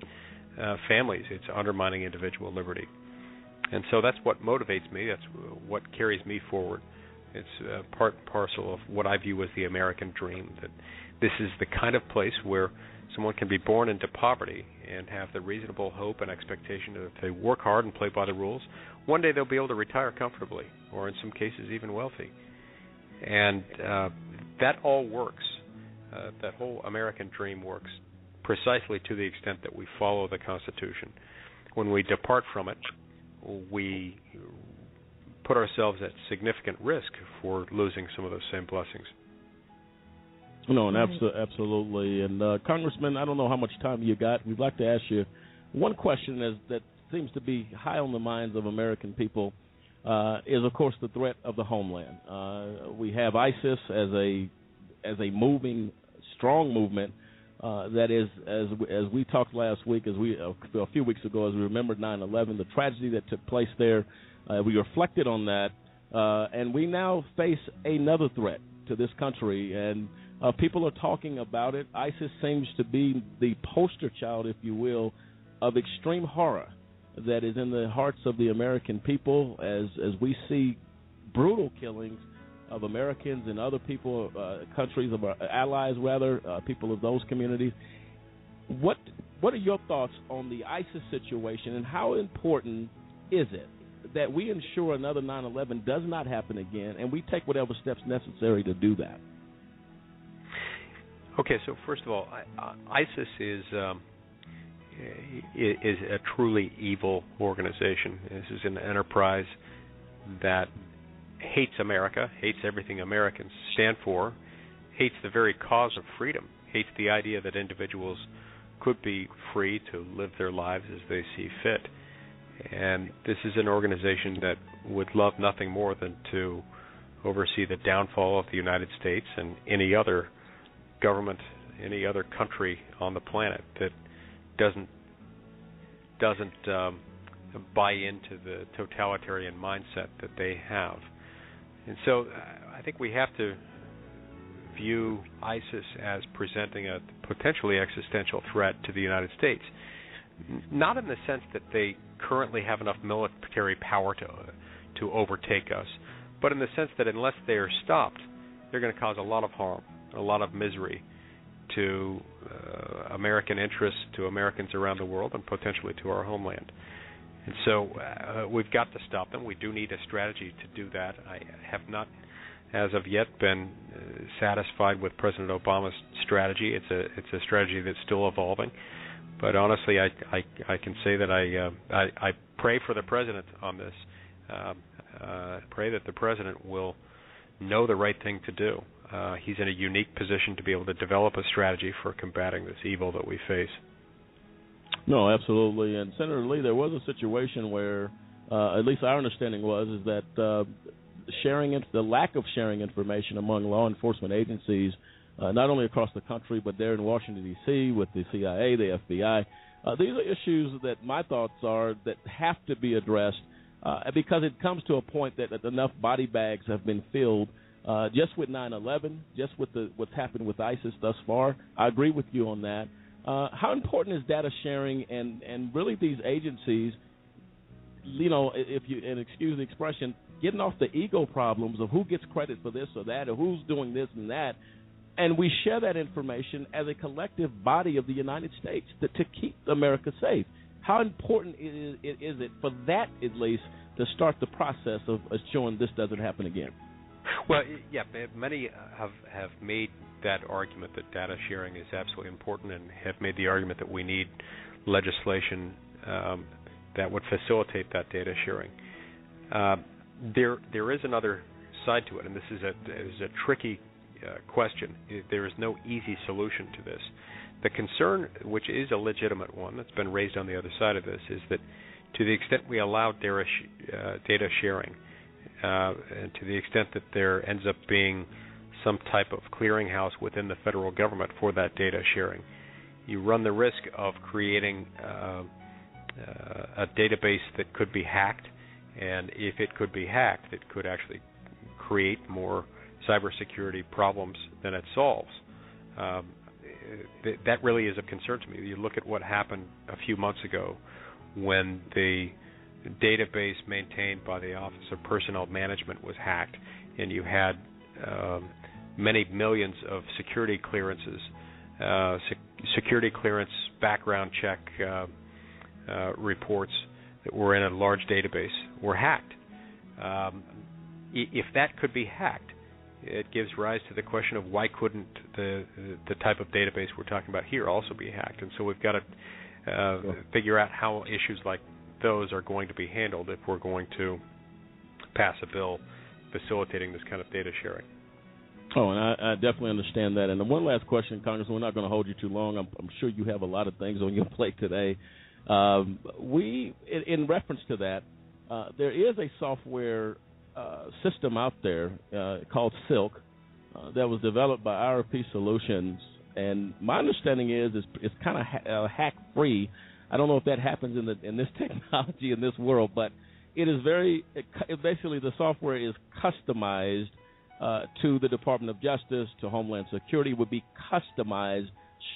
uh, families. It's undermining individual liberty, and so that's what motivates me. That's what carries me forward. It's uh, part and parcel of what I view as the American dream. That this is the kind of place where someone can be born into poverty and have the reasonable hope and expectation that if they work hard and play by the rules, one day they'll be able to retire comfortably, or in some cases even wealthy. And uh, that all works. Uh, that whole American dream works precisely to the extent that we follow the Constitution. When we depart from it, we put ourselves at significant risk for losing some of those same blessings. No, and abso- absolutely. And uh, Congressman, I don't know how much time you got. We'd like to ask you one question as, that seems to be high on the minds of American people uh, is, of course, the threat of the homeland. Uh, we have ISIS as a as a moving, strong movement uh, that is, as as we talked last week, as we uh, a few weeks ago, as we remembered 9/11, the tragedy that took place there. Uh, we reflected on that, uh, and we now face another threat to this country, and uh, people are talking about it. ISIS seems to be the poster child, if you will, of extreme horror that is in the hearts of the American people as as we see brutal killings of Americans and other people, uh, countries of our allies, rather, uh, people of those communities. What what are your thoughts on the ISIS situation, and how important is it that we ensure another 9/11 does not happen again, and we take whatever steps necessary to do that? Okay, so first of all, ISIS is um, is a truly evil organization. This is an enterprise that hates America, hates everything Americans stand for, hates the very cause of freedom, hates the idea that individuals could be free to live their lives as they see fit. And this is an organization that would love nothing more than to oversee the downfall of the United States and any other government, any other country on the planet that doesn't doesn't um, buy into the totalitarian mindset that they have. And so uh, I think we have to view ISIS as presenting a potentially existential threat to the United States. Not in the sense that they currently have enough military power to to overtake us, but in the sense that unless they are stopped, they're going to cause a lot of harm, a lot of misery to uh, American interests, to Americans around the world, and potentially to our homeland. And so uh, we've got to stop them. We do need a strategy to do that. I have not, as of yet, been uh, satisfied with President Obama's strategy. It's a it's a strategy that's still evolving. But honestly, I I, I can say that I, uh, I I pray for the president on this. Um, uh, pray that the president will know the right thing to do. Uh, he's in a unique position to be able to develop a strategy for combating this evil that we face. No, absolutely. And Senator Lee, there was a situation where, uh, at least our understanding was, is that uh, sharing the lack of sharing information among law enforcement agencies, uh, not only across the country but there in Washington D.C. with the CIA, the FBI. Uh, these are issues that my thoughts are that have to be addressed uh, because it comes to a point that, that enough body bags have been filled uh, just with 9/11, just with the what's happened with ISIS thus far. I agree with you on that. Uh, how important is data sharing and and really these agencies, you know, if you and excuse the expression, getting off the ego problems of who gets credit for this or that or who's doing this and that, and we share that information as a collective body of the United States to, to keep America safe. How important is, is it for that at least to start the process of ensuring this doesn't happen again? Well, yeah, many have have made that argument that data sharing is absolutely important, and have made the argument that we need legislation um, that would facilitate that data sharing. Uh, there, there is another side to it, and this is a is a tricky uh, question. There is no easy solution to this. The concern, which is a legitimate one that's been raised on the other side of this, is that to the extent we allow data, sh- uh, data sharing, uh, and to the extent that there ends up being some type of clearinghouse within the federal government for that data sharing, you run the risk of creating uh, uh, a database that could be hacked, and if it could be hacked, it could actually create more cybersecurity problems than it solves. Um, th- that really is of concern to me. You look at what happened a few months ago when the database maintained by the Office of Personnel Management was hacked, and you had um, many millions of security clearances, uh, sec- security clearance background check uh, uh, reports that were in a large database were hacked. Um, if that could be hacked, it gives rise to the question of why couldn't the the type of database we're talking about here also be hacked? And so we've got to uh, figure out how issues like those are going to be handled if we're going to pass a bill facilitating this kind of data sharing. Oh, and I, I definitely understand that. And one last question, Congressman. We're not going to hold you too long. I'm, I'm sure you have a lot of things on your plate today. Um, we, in, in, reference to that, uh, there is a software uh, system out there uh, called Silk uh, that was developed by IRP Solutions, and my understanding is it's, it's kind of ha- uh, hack free. I don't know if that happens in the in this technology in this world, but it is very it, basically the software is customized uh, to the Department of Justice, to Homeland Security, would be customized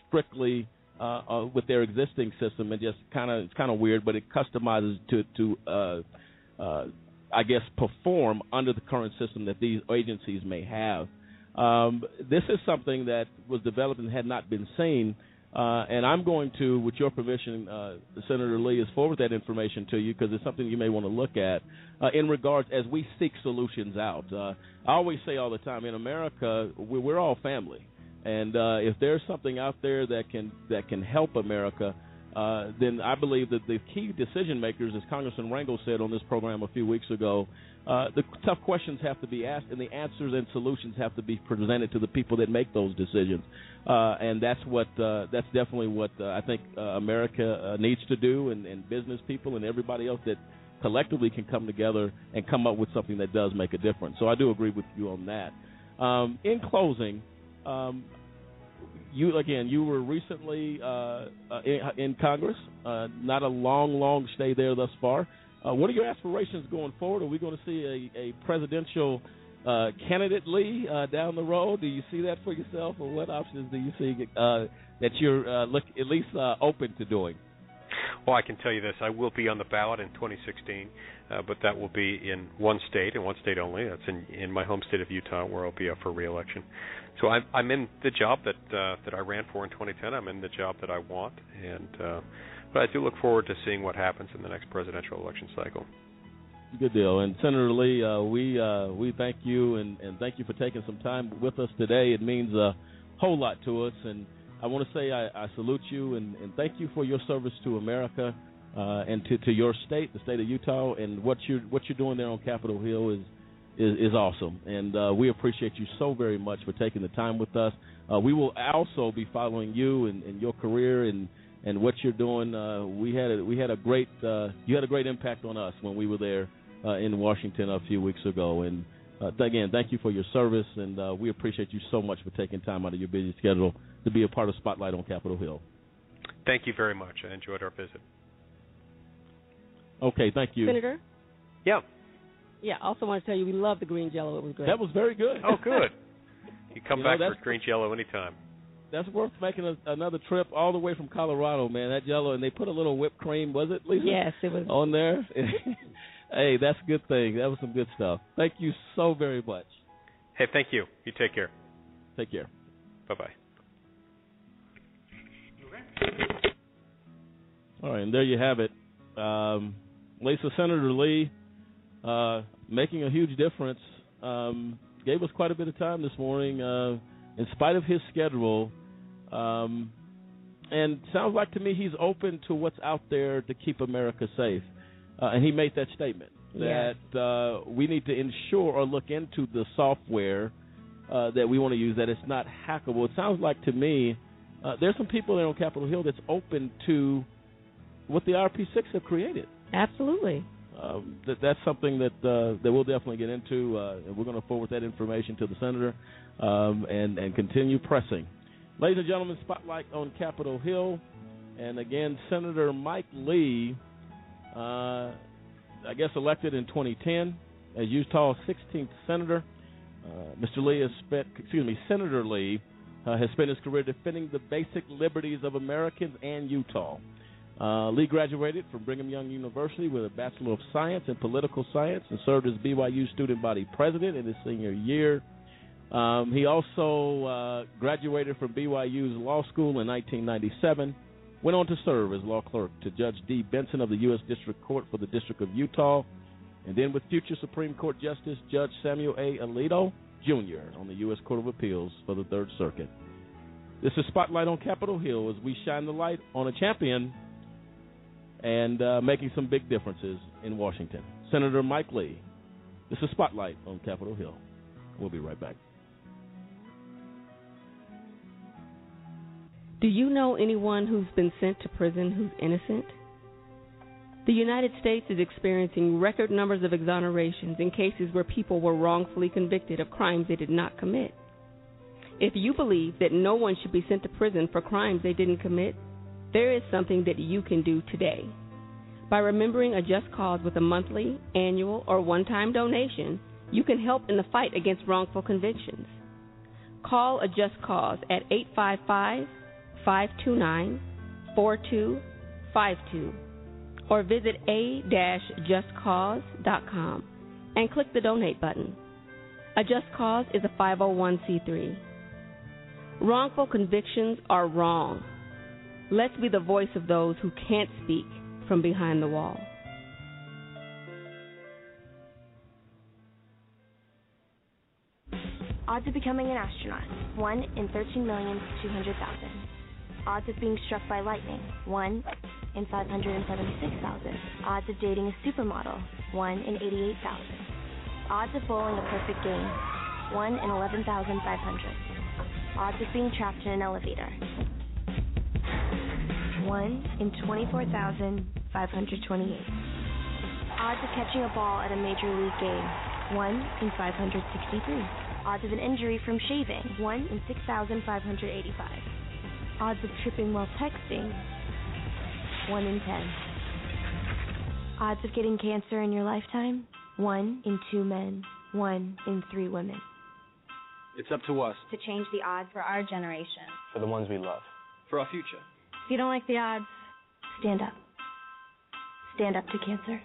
strictly uh, uh, with their existing system, and just kind of it's kind of weird, but it customizes to to uh, uh, I guess perform under the current system that these agencies may have. Um, this is something that was developed and had not been seen. Uh, and I'm going to, with your permission, uh, Senator Lee, is forward that information to you because it's something you may want to look at uh, in regards as we seek solutions out. Uh, I always say all the time, in America, we're, all family, and uh, if there's something out there that can that can help America, uh, then I believe that the key decision makers, as Congressman Rangel said on this program a few weeks ago, uh, the tough questions have to be asked, and the answers and solutions have to be presented to the people that make those decisions. Uh, and that's what uh, that's definitely what uh, I think America needs to do, and, and business people and everybody else that collectively can come together and come up with something that does make a difference. So I do agree with you on that. Um, in closing, um, you again, you were recently uh, in, in, Congress. not a long, long stay there thus far. Uh, what are your aspirations going forward? Are we going to see a, a presidential uh, candidately uh, down the road? Do you see that for yourself, or what options do you see uh, that you're uh, look at least uh, open to doing? Well, I can tell you this: I will be on the ballot in 2016, uh, but that will be in one state and one state only. That's in in my home state of Utah, where I'll be up for re-election. So I'm I'm in the job that uh, that I ran for in 2010. I'm in the job that I want, and uh, but I do look forward to seeing what happens in the next presidential election cycle. Good deal. And Senator Lee, uh, we uh, we thank you and, and thank you for taking some time with us today. It means a whole lot to us, and I want to say I, I salute you and, and thank you for your service to America uh, and to, to your state, the state of Utah, and what you what you're doing there on Capitol Hill is is, is awesome, and uh, we appreciate you so very much for taking the time with us. Uh, we will also be following you and, and your career and and what you're doing. Uh, we had a, we had a great uh, you had a great impact on us when we were there uh, in Washington a few weeks ago. And uh, again, thank you for your service, and uh, we appreciate you so much for taking time out of your busy schedule to be a part of Spotlight on Capitol Hill. Thank you very much. I enjoyed our visit. Okay, thank you. Senator? Yeah. Yeah, I also want to tell you we love the green jello. It was great. That was very good. Oh, good. You come You back that's- for green jello anytime. That's worth making a, another trip all the way from Colorado, man. That jello, and they put a little whipped cream, was it, Lisa? Yes, it was. On there. hey, that's a good thing. That was some good stuff. Thank you so very much. Hey, thank you. You take care. Take care. Bye bye. All right, and there you have it. Um, Lisa Senator Lee uh, making a huge difference. Um, gave us quite a bit of time this morning, uh, in spite of his schedule. Um, and sounds like to me he's open to what's out there to keep America safe. Uh, and he made that statement that uh, we need to ensure or look into the software uh, that we want to use that it's not hackable. It sounds like to me uh, there's some people there on Capitol Hill that's open to what the IRP6 have created. Absolutely. That, that's something that uh, that we'll definitely get into, uh, and we're going to forward that information to the senator um, and and continue pressing. Ladies and gentlemen, spotlight on Capitol Hill, and again, Senator Mike Lee, uh, I guess elected in 2010 as Utah's 16th senator. Uh, Mr. Lee has spent, excuse me, Senator Lee uh, has spent his career defending the basic liberties of Americans and Utah. Uh, Lee graduated from Brigham Young University with a Bachelor of Science in Political Science and served as BYU student body president in his senior year. Um, he also uh, graduated from BYU's law school in 1997. Went on to serve as law clerk to Judge Dee Benson of the U.S. District Court for the District of Utah, and then with future Supreme Court Justice Judge Samuel A. Alito Jr. on the U.S. Court of Appeals for the Third Circuit. This is Spotlight on Capitol Hill as we shine the light on a champion and uh, making some big differences in Washington. Senator Mike Lee. This is Spotlight on Capitol Hill. We'll be right back. Do you know anyone who's been sent to prison who's innocent? The United States is experiencing record numbers of exonerations in cases where people were wrongfully convicted of crimes they did not commit. If you believe that no one should be sent to prison for crimes they didn't commit, there is something that you can do today. By remembering a just cause with a monthly, annual, or one time donation, you can help in the fight against wrongful convictions. Call a just cause at 855 529 4252 or visit a-justcause.com and click the donate button. A Just Cause is a 501c3. Wrongful convictions are wrong. Let's be the voice of those who can't speak from behind the wall. Odds of becoming an astronaut 1 in 13,200,000. Odds of being struck by lightning 1 in 576,000. Odds of dating a supermodel 1 in 88,000. Odds of bowling a perfect game 1 in 11,500. Odds of being trapped in an elevator 1 in 24,528. Odds of catching a ball at a major league game 1 in 563. Odds of an injury from shaving 1 in 6,585. Odds of tripping while texting 1 in 10. Odds of getting cancer in your lifetime 1 in 2 men. one in three women. It's up to us. to change the odds for our generation. For the ones we love. For our future. If you don't like the odds, stand up. Stand up to cancer.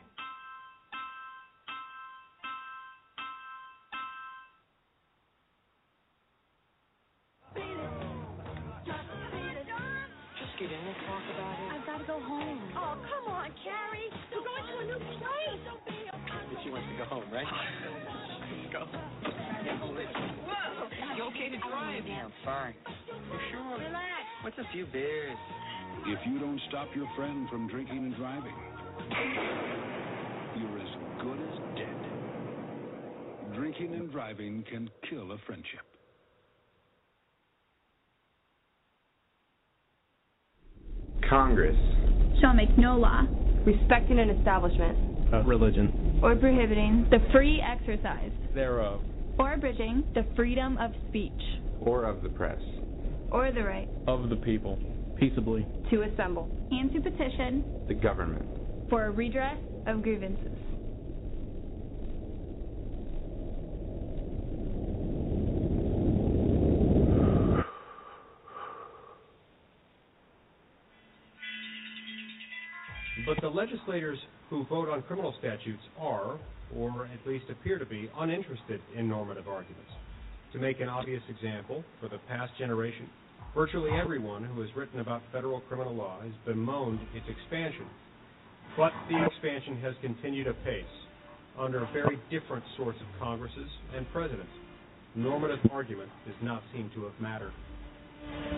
Just get in and talk about it. I've got to go home. Oh, come on, Carrie. We're going to a new place. She wants to go home, right? Let's go. Whoa! You okay to drive? Yeah, I'm fine. You sure? Relax. What's a few beers? If you don't stop your friend from drinking and driving, you're as good as dead. Drinking and driving can kill a friendship. Congress. shall make no law respecting an establishment religion. Or prohibiting the free exercise Thereof. or abridging the freedom of speech Or of the press. or the right Of the people. Peaceably. to assemble. and to petition The government. for a redress of grievances. But the legislators who vote on criminal statutes are, or at least appear to be, uninterested in normative arguments. To make an obvious example, for the past generation, virtually everyone who has written about federal criminal law has bemoaned its expansion. But the expansion has continued apace under very different sorts of Congresses and presidents. Normative argument does not seem to have mattered.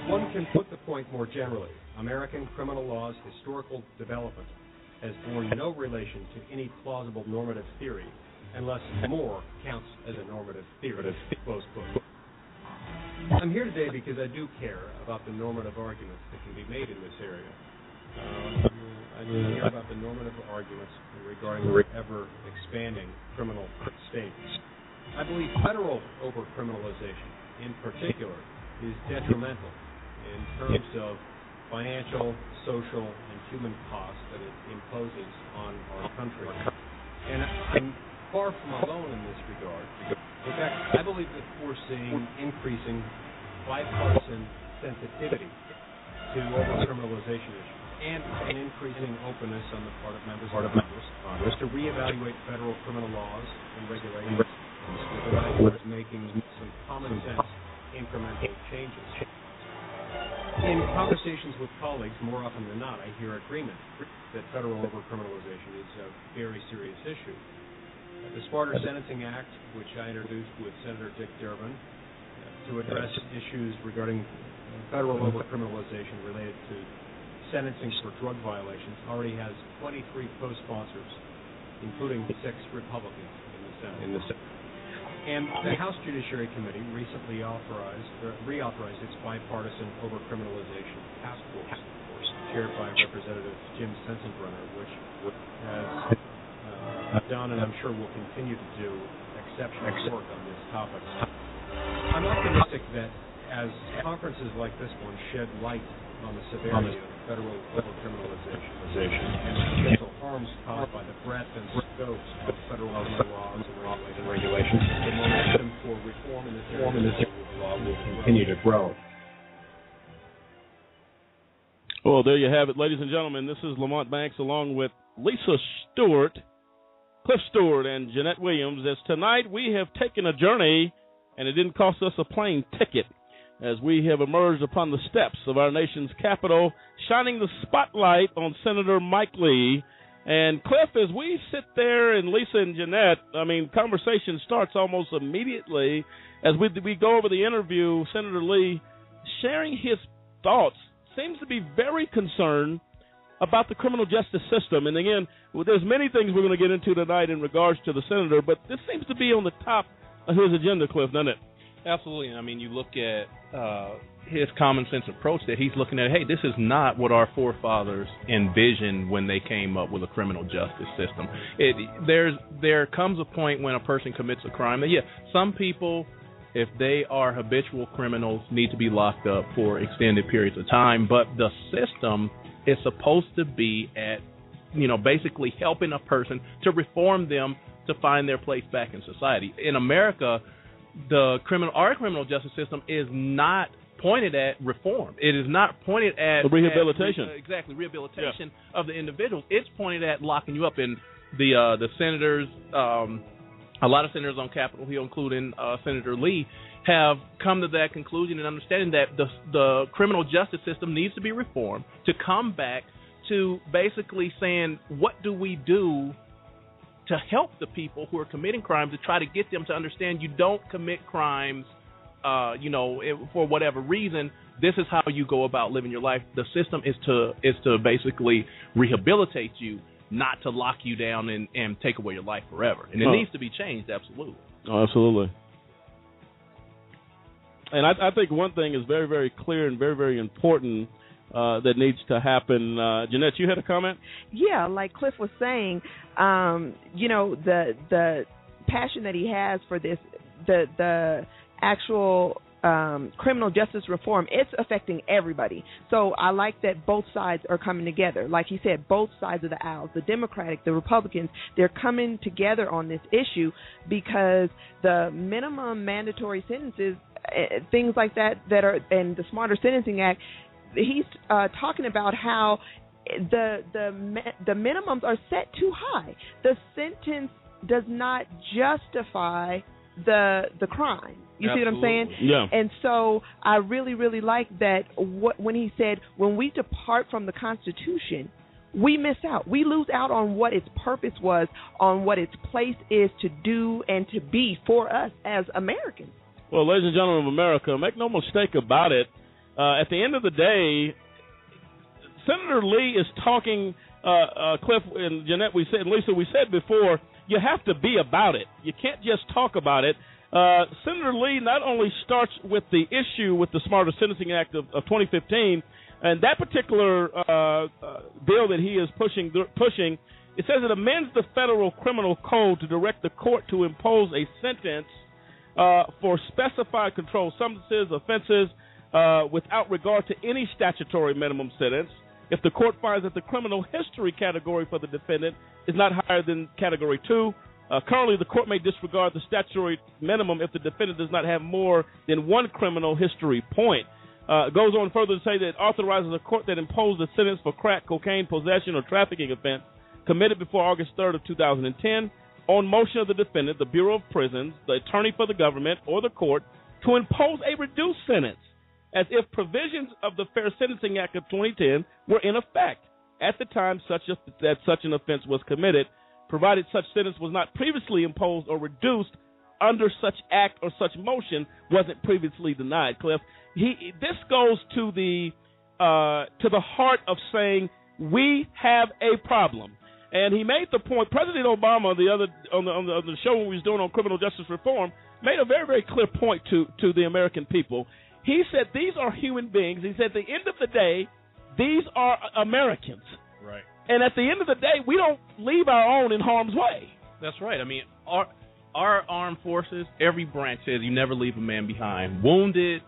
One can put the point more generally. American criminal law's historical development has borne no relation to any plausible normative theory, unless more counts as a normative theory. Close quote. I'm here today because I do care about the normative arguments that can be made in this area. Uh, I do care about the normative arguments regarding ever expanding criminal states. I believe federal overcriminalization, in particular, is detrimental in terms of financial, social, human costs that it imposes on our country. And I'm far from alone in this regard. In fact, I believe that we're seeing increasing bipartisan sensitivity to overcriminalization issues and an increasing openness on the part of members of Congress, Congress to reevaluate federal criminal laws and regulations with making some common sense incremental changes. In conversations with colleagues, more often than not, I hear agreement that federal overcriminalization is a very serious issue. The Smarter Sentencing Act, which I introduced with Senator Dick Durbin uh, to address issues regarding federal overcriminalization related to sentencing for drug violations, already has 23 co-sponsors, including six Republicans in the Senate. In the Senate. And the House Judiciary Committee recently authorized, or reauthorized its bipartisan overcriminalization task force, chaired by Representative Jim Sensenbrenner, which has uh, done and I'm sure will continue to do exceptional work on this topic. I'm optimistic that as conferences like this one shed light on the severity of federal overcriminalization and the potential harms caused by the breadth and scope of federal laws and regulations, the momentum for reform in this area will continue to grow. Well, there you have it, ladies and gentlemen. This is Lamont Banks along with Lisa Stewart, Cliff Stewart, and Jeanette Williams. As tonight we have taken a journey, and it didn't cost us a plane ticket, as we have emerged upon the steps of our nation's capital, shining the spotlight on Senator Mike Lee. And Cliff, as we sit there, and Lisa and Jeanette, I mean, conversation starts almost immediately as we we go over the interview. Senator Lee sharing his thoughts seems to be very concerned about the criminal justice system. And again, there's many things we're going to get into tonight in regards to the senator, but this seems to be on the top of his agenda, Cliff, doesn't it? Absolutely. I mean, you look at uh, his common sense approach that he's looking at. Hey, this is not what our forefathers envisioned when they came up with a criminal justice system. It there's there comes a point when a person commits a crime that yeah, some people if they are habitual criminals need to be locked up for extended periods of time, but the system is supposed to be at you know basically helping a person to reform them to find their place back in society. In America, the criminal our criminal justice system is not pointed at reform. It is not pointed at Rehabilitation. at exactly rehabilitation of the individuals. It's pointed at locking you up. And the uh, the senators, um, a lot of senators on Capitol Hill, including uh, Senator Lee, have come to that conclusion and understanding that the the criminal justice system needs to be reformed to come back to basically saying what do we do to help the people who are committing crimes to try to get them to understand you don't commit crimes uh, you know, it, for whatever reason, this is how you go about living your life. The system is to is to basically rehabilitate you, not to lock you down and, and take away your life forever. And it Oh. needs to be changed, absolutely. Oh, absolutely. And I, I think one thing is very, very clear and very, very important uh, that needs to happen. Uh, Jeanette, you had a comment? Yeah, like Cliff was saying, um, you know, the the passion that he has for this, the the actual um, criminal justice reform, it's affecting everybody. So I like that both sides are coming together. Like he said, both sides of the aisle, the Democratic, the Republicans, they're coming together on this issue because the minimum mandatory sentences, eh, things like that, that are, and the Smarter Sentencing Act, he's uh, talking about how the the the minimums are set too high. The sentence does not justify the the crime. You see what I'm saying? Yeah. And so I really really like that what when he said when we depart from the Constitution, we miss out. We lose out on what its purpose was, on what its place is to do and to be for us as Americans. Well, ladies and gentlemen of America, make no mistake about it. Uh, at the end of the day, Senator Lee is talking. Uh, uh, Cliff and Jeanette, we said, Lisa, we said before, you have to be about it. You can't just talk about it. Uh, Senator Lee not only starts with the issue with the Smarter Sentencing Act of, of 2015, and that particular uh, uh, bill that he is pushing, pushing, it says it amends the federal criminal code to direct the court to impose a sentence uh, for specified controlled substances, offenses, uh, without regard to any statutory minimum sentence. If the court finds that the criminal history category for the defendant is not higher than category two, uh, currently the court may disregard the statutory minimum if the defendant does not have more than one criminal history point. Uh, it goes on further to say that it authorizes a court that imposed a sentence for crack, cocaine, possession, or trafficking offense committed before August 3rd of 2010 on motion of the defendant, the Bureau of Prisons, the attorney for the government, or the court to impose a reduced sentence as if provisions of the Fair Sentencing Act of 2010 were in effect at the time such a, that such an offense was committed, provided such sentence was not previously imposed or reduced under such act or such motion wasn't previously denied. Cliff, he this goes to the uh, to the heart of saying we have a problem. And he made the point. President Obama, the other on the, on the, on the show when we was doing on criminal justice reform, made a very very clear point to to the American people. He said these are human beings. He said at the end of the day, these are Americans. Right. And at the end of the day, we don't leave our own in harm's way. That's right. I mean, our our armed forces, every branch says you never leave a man behind. Wounded,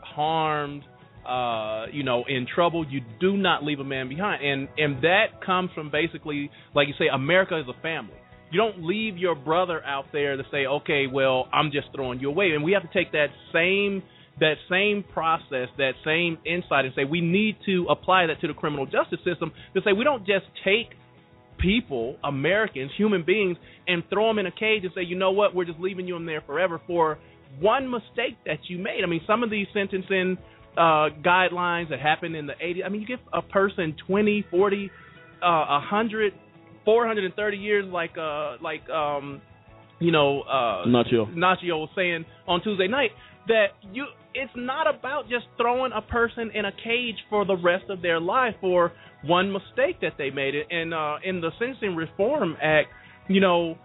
harmed, uh, you know, in trouble, you do not leave a man behind. And and that comes from basically, like you say, America is a family. You don't leave your brother out there to say, okay, well, I'm just throwing you away. And we have to take that same that same process, that same insight, and say we need to apply that to the criminal justice system to say we don't just take people, Americans, human beings, and throw them in a cage and say, you know what, we're just leaving you in there forever for one mistake that you made. I mean, some of these sentencing uh, guidelines that happened in the 80s, I mean, you give a person 20, 40, uh, 100, 430 years, like, uh, like, um, you know, uh, Nacho. Nacho was saying on Tuesday night that you it's not about just throwing a person in a cage for the rest of their life for one mistake that they made. And uh in the sentencing reform act you know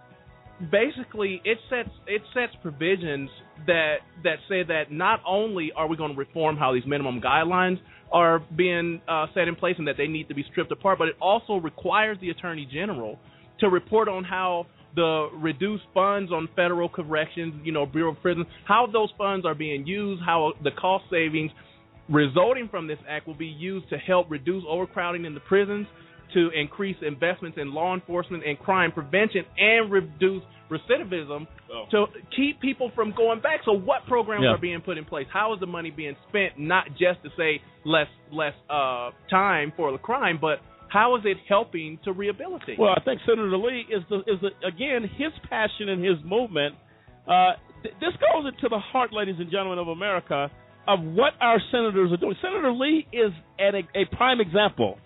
basically it sets it sets provisions that that say that not only are we going to reform how these minimum guidelines are being uh, set in place and that they need to be stripped apart but it also requires the attorney general to report on how the reduced funds on federal corrections, you know, Bureau of Prisons, how those funds are being used, how the cost savings resulting from this act will be used to help reduce overcrowding in the prisons, to increase investments in law enforcement and crime prevention and reduce recidivism Oh. to keep people from going back. So what programs Yeah. are being put in place? How is the money being spent? Not just to say less less uh, time for the crime, but how is it helping to rehabilitate? Well, I think Senator Lee is the is the again his passion and his movement. Uh, th- this goes into the heart, ladies and gentlemen of America, of what our senators are doing. Senator Lee is at a, a prime example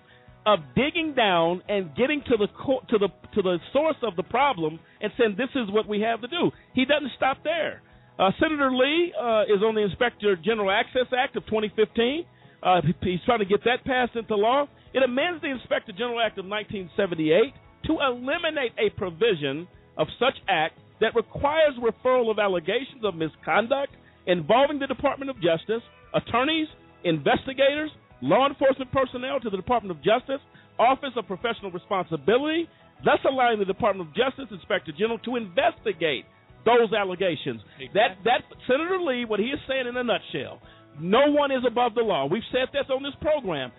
of digging down and getting to the co- to the to the source of the problem and saying this is what we have to do. He doesn't stop there. Uh, Senator Lee uh, is on the Inspector General Access Act of 2015. Uh, he's trying to get that passed into law. It amends the Inspector General Act of 1978 to eliminate a provision of such act that requires referral of allegations of misconduct involving the Department of Justice, attorneys, investigators, law enforcement personnel to the Department of Justice, Office of Professional Responsibility, thus allowing the Department of Justice Inspector General to investigate those allegations. That that Senator Lee, what he is saying in a nutshell, no one is above the law. We've said this on this program.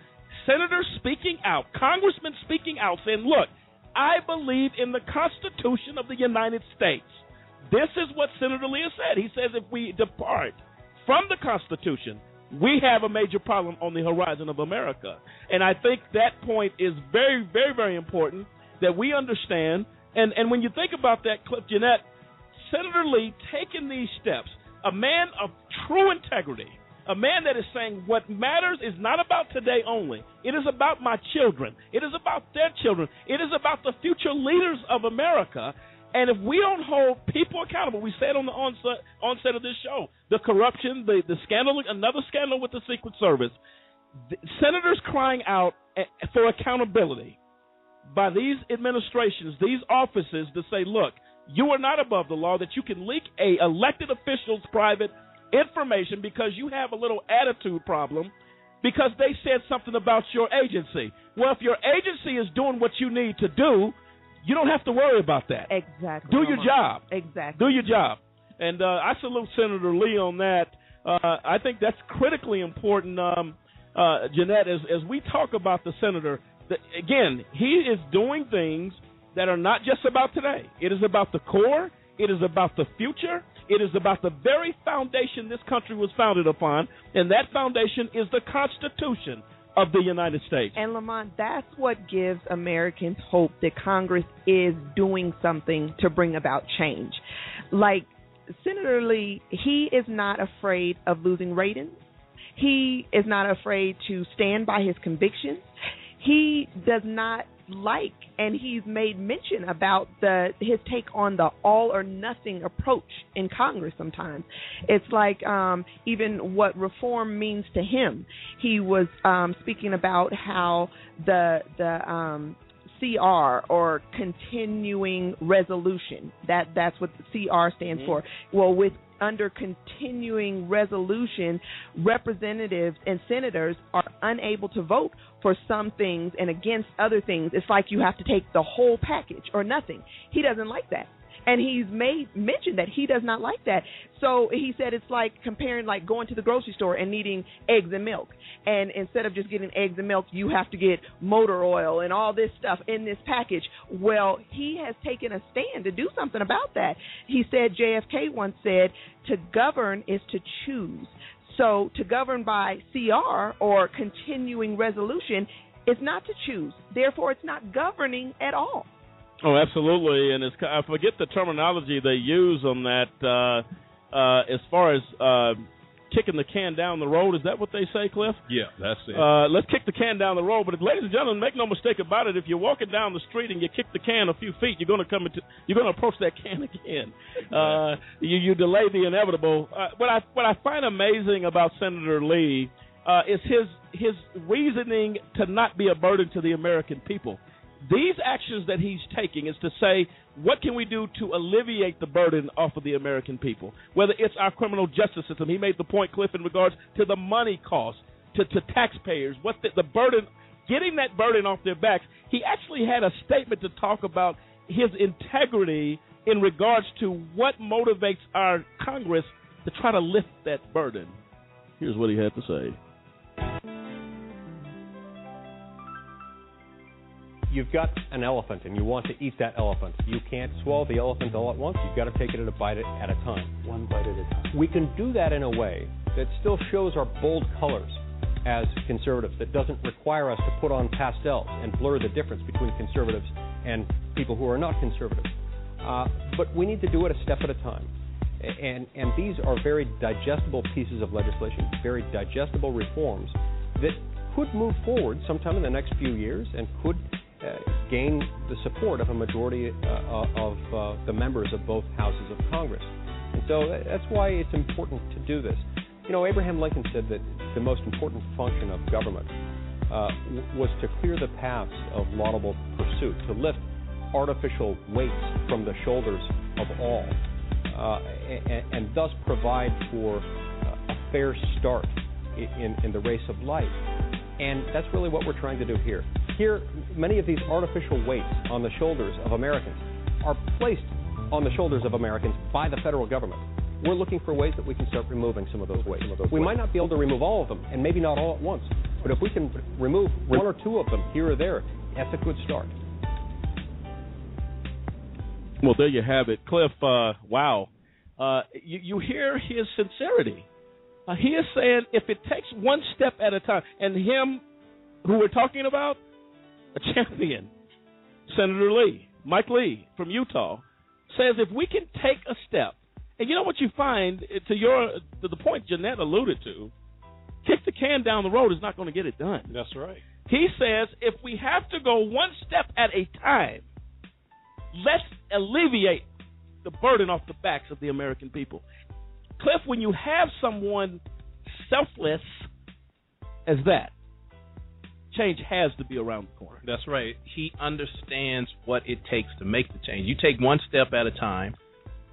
Senators speaking out, congressmen speaking out, saying, "Look, I believe in the Constitution of the United States." This is what Senator Lee has said. He says if we depart from the Constitution, we have a major problem on the horizon of America. And I think that point is very, very, very important that we understand. And and when you think about that, Cliff Jeanette, Senator Lee taking these steps, a man of true integrity, a man that is saying what matters is not about today only. It is about my children. It is about their children. It is about the future leaders of America. And if we don't hold people accountable, we said on the onset, onset of this show, the corruption, the, the scandal, another scandal with the Secret Service, the senators crying out eh, for accountability by these administrations, these offices to say, look, you are not above the law, that you can leak a elected official's private information because you have a little attitude problem because they said something about your agency. Well, if your agency is doing what you need to do, you don't have to worry about that. Exactly. Do your job. Exactly. Do your job. And uh, I salute Senator Lee on that. Uh, I think that's critically important, um, uh, Jeanette, as, as we talk about the senator. That, again, he is doing things that are not just about today. It is about the core. It is about the future. It is about the very foundation this country was founded upon, and that foundation is the Constitution of the United States. And Lamont, that's what gives Americans hope that Congress is doing something to bring about change. Like Senator Lee, he is not afraid of losing ratings. He is not afraid to stand by his convictions. He does not like and he's made mention about the his take on the all or nothing approach in Congress sometimes. It's like um even what reform means to him. He was um speaking about how the the um CR or continuing resolution. That that's what the CR stands for. Well, with under continuing resolution, representatives and senators are unable to vote for some things and against other things. It's like you have to take the whole package or nothing. He doesn't like that. And he's made mention that he does not like that. So he said it's like comparing like going to the grocery store and needing eggs and milk. And instead of just getting eggs and milk, you have to get motor oil and all this stuff in this package. Well, he has taken a stand to do something about that. He said JFK once said to govern is to choose. So to govern by CR or continuing resolution is not to choose. Therefore, it's not governing at all. Oh, absolutely, and it's I forget the terminology they use on that. Uh, uh, as far as uh, kicking the can down the road, is that what they say, Cliff? Yeah, that's it. Uh, let's kick the can down the road. But, ladies and gentlemen, make no mistake about it. If you're walking down the street and you kick the can a few feet, you're going to come into you're going to approach that can again. Uh, you you delay the inevitable. Uh, what I what I find amazing about Senator Lee uh, is his his reasoning to not be a burden to the American people. These actions that he's taking is to say, what can we do to alleviate the burden off of the American people? Whether it's our criminal justice system, he made the point, Cliff, in regards to the money cost to, to taxpayers. What the, the burden, getting that burden off their backs. He actually had a statement to talk about his integrity in regards to what motivates our Congress to try to lift that burden. Here's what he had to say. You've got an elephant and you want to eat that elephant. You can't swallow the elephant all at once. You've got to take it at a bite at a time. One bite at a time. We can do that in a way that still shows our bold colors as conservatives, that doesn't require us to put on pastels and blur the difference between conservatives and people who are not conservative. Uh, but we need to do it a step at a time. And, and these are very digestible pieces of legislation, very digestible reforms that could move forward sometime in the next few years and could gain the support of a majority uh, of uh, the members of both houses of Congress. And so that's why it's important to do this. You know, Abraham Lincoln said that the most important function of government uh, was to clear the paths of laudable pursuit, to lift artificial weights from the shoulders of all, uh, and, and, thus provide for a fair start in, in the race of life. And that's really what we're trying to do here. Here, many of these artificial weights on the shoulders of Americans are placed on the shoulders of Americans by the federal government. We're looking for ways that we can start removing some of those weights. Of those we weights. might not be able to remove all of them, and maybe not all at once, but if we can remove one or two of them here or there, that's a good start. Well, there you have it, Cliff. Uh, wow, uh, you, you hear his sincerity. Uh, he is saying if it takes one step at a time, and him, who we're talking about, a champion, Senator Lee, Mike Lee from Utah, says if we can take a step, and you know what you find eh, to your to the point Jeanette alluded to, kick the can down the road is not going to get it done. That's right. He says if we have to go one step at a time, let's alleviate the burden off the backs of the American people. Cliff, when you have someone selfless as that, change has to be around the corner. That's right. He understands what it takes to make the change. You take one step at a time,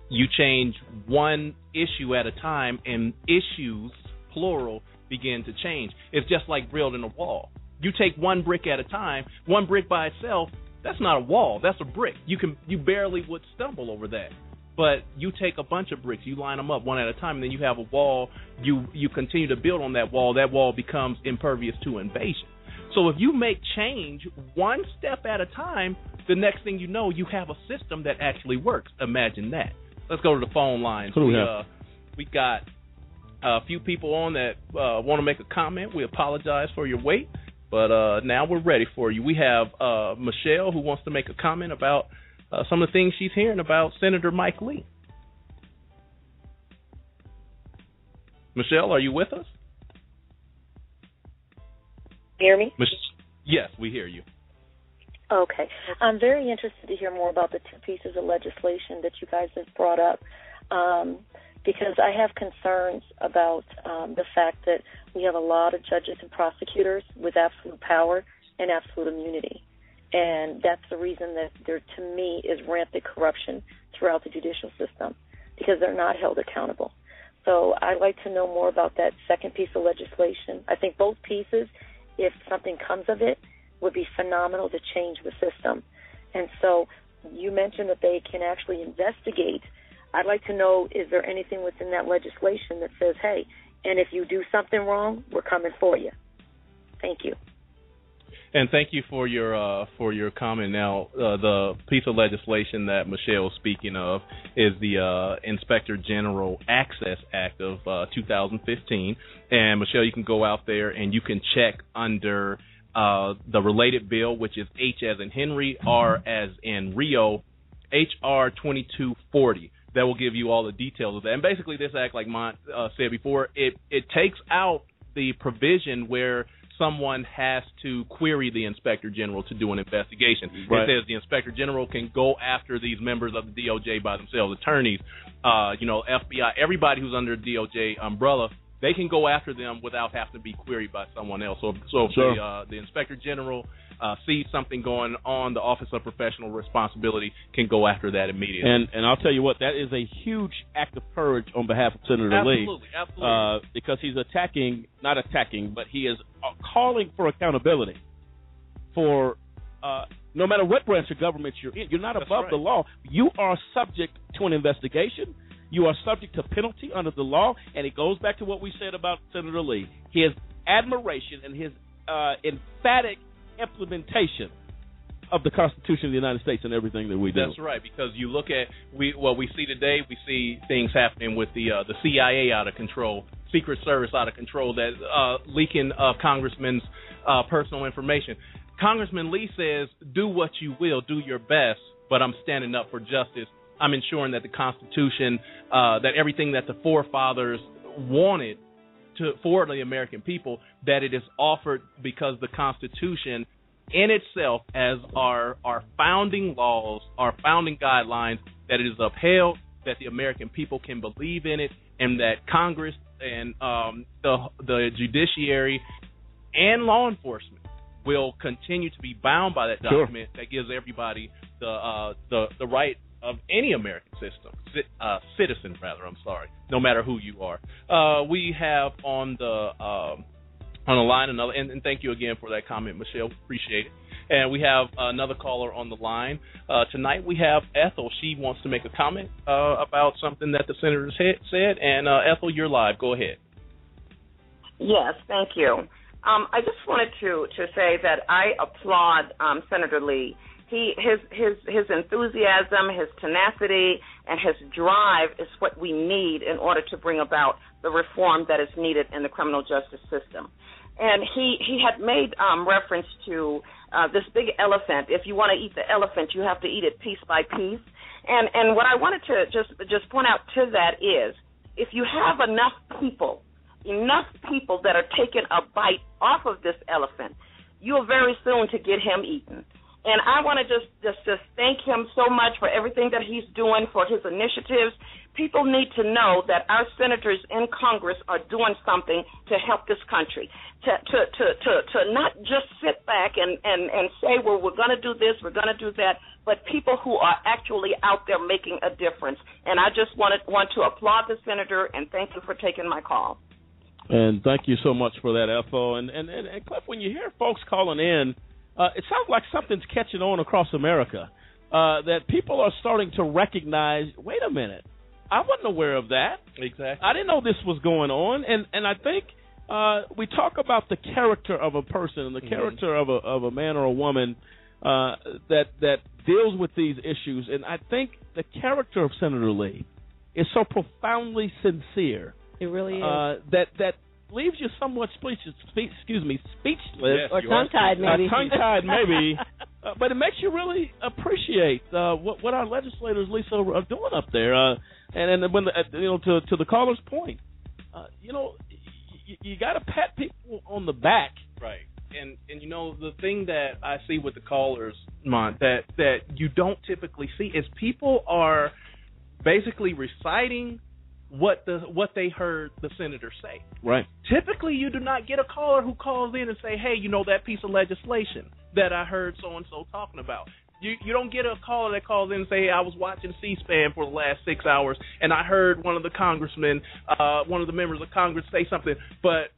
you change one issue at a time, and issues, plural, begin to change. It's just like building a wall. You take one brick at a time, one brick by itself, that's not a wall, that's a brick. You can you barely would stumble over that. But you take a bunch of bricks, you line them up one at a time, and then you have a wall. You you continue to build on that wall. That wall becomes impervious to invasion. So if you make change one step at a time, the next thing you know, you have a system that actually works. Imagine that. Let's go to the phone lines. Who we? Uh, we got a few people on that uh, want to make a comment. We apologize for your wait, but uh, now we're ready for you. We have uh, Michelle who wants to make a comment about uh, some of the things she's hearing about Senator Mike Lee. Michelle, are you with us? Hear me? Mich- yes, we hear you. Okay. I'm very interested to hear more about the two pieces of legislation that you guys have brought up um, because I have concerns about um, the fact that we have a lot of judges and prosecutors with absolute power and absolute immunity. And that's the reason that there, to me, is rampant corruption throughout the judicial system because they're not held accountable. So I'd like to know more about that second piece of legislation. I think both pieces, if something comes of it, would be phenomenal to change the system. And so you mentioned that they can actually investigate. I'd like to know is there anything within that legislation that says, hey, and if you do something wrong, we're coming for you. Thank you. And thank you for your uh, for your comment. Now, uh, the piece of legislation that Michelle is speaking of is the uh, Inspector General Access Act of uh, 2015. And Michelle, you can go out there and you can check under uh, the related bill, which is H as in Henry, R as in Rio, HR 2240. That will give you all the details of that. And basically, this act, like Mont uh, said before, it it takes out the provision where someone has to query the inspector general to do an investigation. Right. It says the inspector general can go after these members of the DOJ by themselves, attorneys, uh, you know, FBI, everybody who's under DOJ umbrella. They can go after them without having to be queried by someone else. So, so if Sure. the, uh, the inspector general uh, sees something going on, the Office of Professional Responsibility can go after that immediately. And and I'll tell you what, that is a huge act of courage on behalf of Senator Lee. Absolutely, absolutely. Uh, because he's attacking, not attacking, but he is uh, calling for accountability for uh, no matter what branch of government you're in. You're not That's above right. the law. You are subject to an investigation. You are subject to penalty under the law, and it goes back to what we said about Senator Lee. His admiration and his uh, emphatic implementation of the Constitution of the United States and everything that we do. That's right, because you look at we what we see today. We see things happening with the uh, the CIA out of control, Secret Service out of control, that uh, leaking of congressmen's uh, personal information. Congressman Lee says, "Do what you will, do your best, but I'm standing up for justice. I'm ensuring that the Constitution, uh, that everything that the forefathers wanted." To, for the American people, that it is offered because the Constitution in itself as our our founding laws, our founding guidelines, that it is upheld, that the American people can believe in it, and that Congress and um, the the judiciary and law enforcement will continue to be bound by that Sure. document that gives everybody the uh, the the right of any American system, uh, citizen rather. I'm sorry, no matter who you are. Uh, we have on the um, on the line another, and, and thank you again for that comment, Michelle. Appreciate it. And we have another caller on the line uh, tonight. We have Ethel. She wants to make a comment uh, about something that the senator said. And uh, Ethel, you're live. Go ahead. Yes, thank you. Um, I just wanted to to say that I applaud um, Senator Lee. He his his his enthusiasm, his tenacity, and his drive is what we need in order to bring about the reform that is needed in the criminal justice system. And he he had made um, reference to uh, this big elephant. If you want to eat the elephant, you have to eat it piece by piece. And and what I wanted to just just point out to that is, if you have enough people enough people that are taking a bite off of this elephant, you're very soon to get him eaten. And I want to just, just just thank him so much for everything that he's doing for his initiatives. People need to know that our senators in Congress are doing something to help this country. To to to to, to not just sit back and and and say, well, we're going to do this, we're going to do that, but people who are actually out there making a difference. And I just wanted want to applaud the senator and thank you for taking my call. And thank you so much for that, Ethel. And and and, and Cliff, when you hear folks calling in, uh, it sounds like something's catching on across America. Uh, that people are starting to recognize. Wait a minute, I wasn't aware of that. Exactly. I didn't know this was going on. And and I think uh, we talk about the character of a person and the Mhm. character of a of a man or a woman uh, that that deals with these issues. And I think the character of Senator Lee is so profoundly sincere It really is. uh, that that leaves you somewhat speechless. Spe- excuse me, speechless Yes, Or tongue-tied, Uh, maybe. tongue-tied, maybe. Uh, but it makes you really appreciate uh, what what our legislators, Lisa, are doing up there. Uh, and and when the, uh, you know to to the caller's point, uh, you know, you, you got to pat people on the back. Right. And and you know the thing that I see with the callers, Mont, that that you don't typically see is people are basically reciting what the what they heard the senator say. Right. Typically, you do not get a caller who calls in and say, "Hey, you know that piece of legislation that I heard so and so talking about." You you don't get a caller that calls in and say, "Hey, I was watching C-SPAN for the last six hours and I heard one of the congressmen, uh, one of the members of Congress say something." But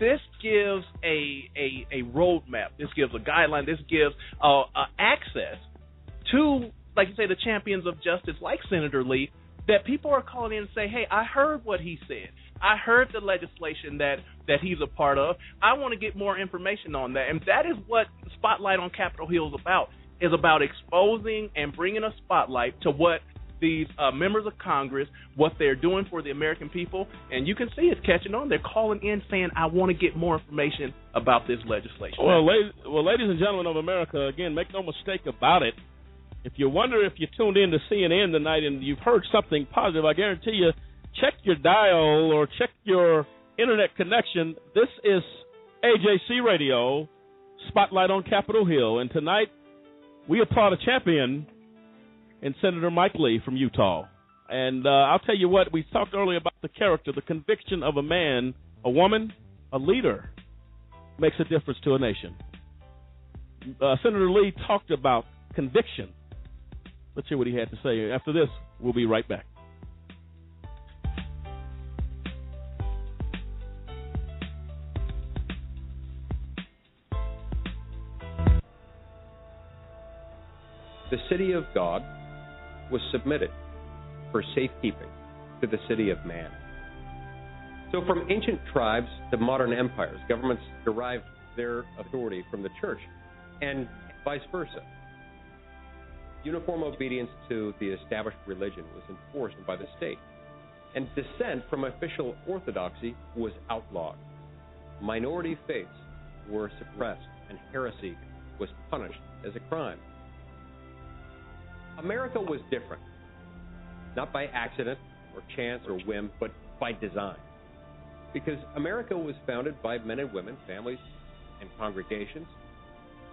this gives a a a roadmap. This gives a guideline. This gives uh, uh, access to, like you say, the champions of justice, like Senator Lee, that people are calling in and say, "Hey, I heard what he said. I heard the legislation that that he's a part of. I want to get more information on that." And that is what Spotlight on Capitol Hill is about. Is about exposing and bringing a spotlight to what these uh, members of Congress, what they're doing for the American people, and you can see it's catching on. They're calling in saying, "I want to get more information about this legislation." Well, well, ladies and gentlemen of America, again, make no mistake about it. If you wonder if you tuned in to CNN tonight and you've heard something positive, I guarantee you, check your dial or check your internet connection. This is AJC Radio, Spotlight on Capitol Hill, and tonight we applaud a champion in Senator Mike Lee from Utah. And uh, I'll tell you what, we talked earlier about the character, the conviction of a man, a woman, a leader makes a difference to a nation. Uh, Senator Lee talked about conviction. Let's hear what he had to say. After this, we'll be right back. The city of God was submitted for safekeeping to the city of man. So, from ancient tribes to modern empires, governments derived their authority from the church, and vice versa. Uniform obedience to the established religion was enforced by the state, and dissent from official orthodoxy was outlawed. Minority faiths were suppressed, and heresy was punished as a crime. America was different, not by accident or chance or whim, but by design. Because America was founded by men and women, families, and congregations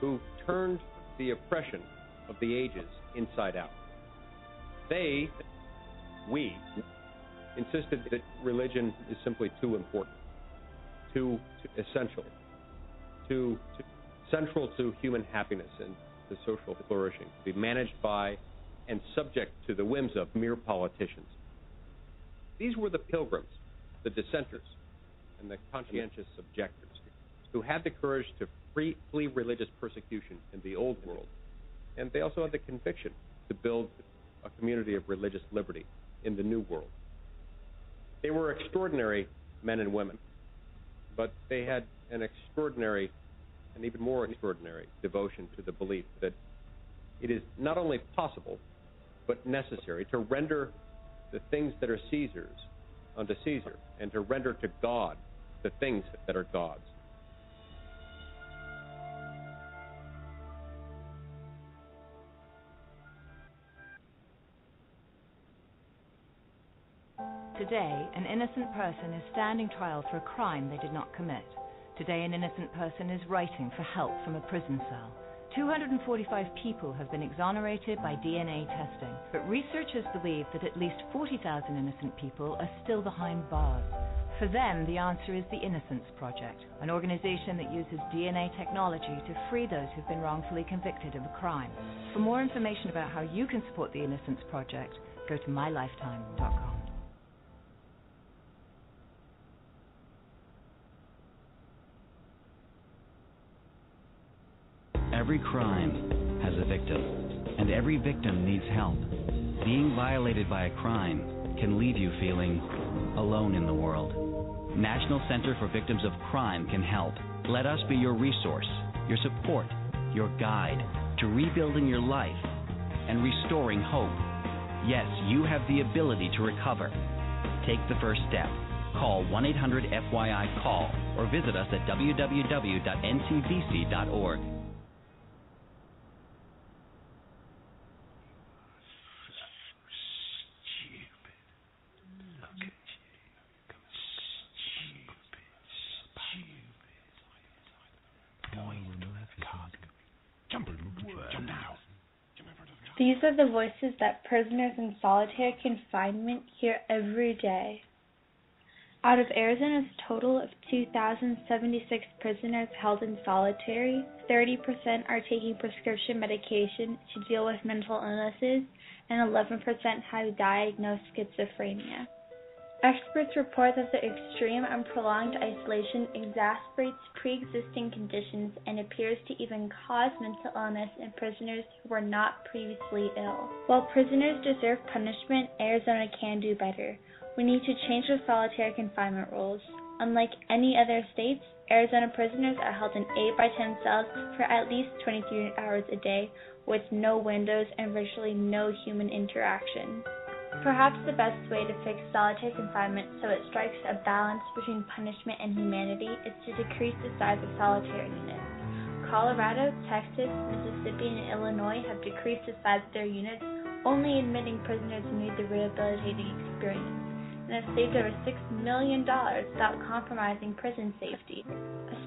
who turned the oppression of the ages inside out. They, we, insisted that religion is simply too important, too, too essential, too, too central to human happiness and to social flourishing, to be managed by and subject to the whims of mere politicians. These were the pilgrims, the dissenters, and the conscientious objectors who had the courage to free, flee religious persecution in the old world. And they also had the conviction to build a community of religious liberty in the new world. They were extraordinary men and women, but they had an extraordinary and even more extraordinary devotion to the belief that it is not only possible, but necessary to render the things that are Caesar's unto Caesar, and to render to God the things that are God's. Today, an innocent person is standing trial for a crime they did not commit. Today, an innocent person is writing for help from a prison cell. 245 people have been exonerated by DNA testing, but researchers believe that at least 40,000 innocent people are still behind bars. For them, the answer is the Innocence Project, an organization that uses DNA technology to free those who've been wrongfully convicted of a crime. For more information about how you can support the Innocence Project, go to mylifetime.com. Every crime has a victim, and every victim needs help. Being violated by a crime can leave you feeling alone in the world. National Center for Victims of Crime can help. Let us be your resource, your support, your guide to rebuilding your life and restoring hope. Yes, you have the ability to recover. Take the first step. Call 1 800 FYI CALL or visit us at www.ncvc.org. These are the voices that prisoners in solitary confinement hear every day. Out of Arizona's total of 2,076 prisoners held in solitary, 30% are taking prescription medication to deal with mental illnesses, and 11% have diagnosed schizophrenia. Experts report that the extreme and prolonged isolation exacerbates pre existing conditions and appears to even cause mental illness in prisoners who were not previously ill. While prisoners deserve punishment, Arizona can do better. We need to change the solitary confinement rules. Unlike any other states, Arizona prisoners are held in 8 by 10 cells for at least 23 hours a day with no windows and virtually no human interaction. Perhaps the best way to fix solitary confinement so it strikes a balance between punishment and humanity is to decrease the size of solitary units. Colorado, Texas, Mississippi, and Illinois have decreased the size of their units, only admitting prisoners who need the rehabilitating experience, and have saved over $6 million without compromising prison safety.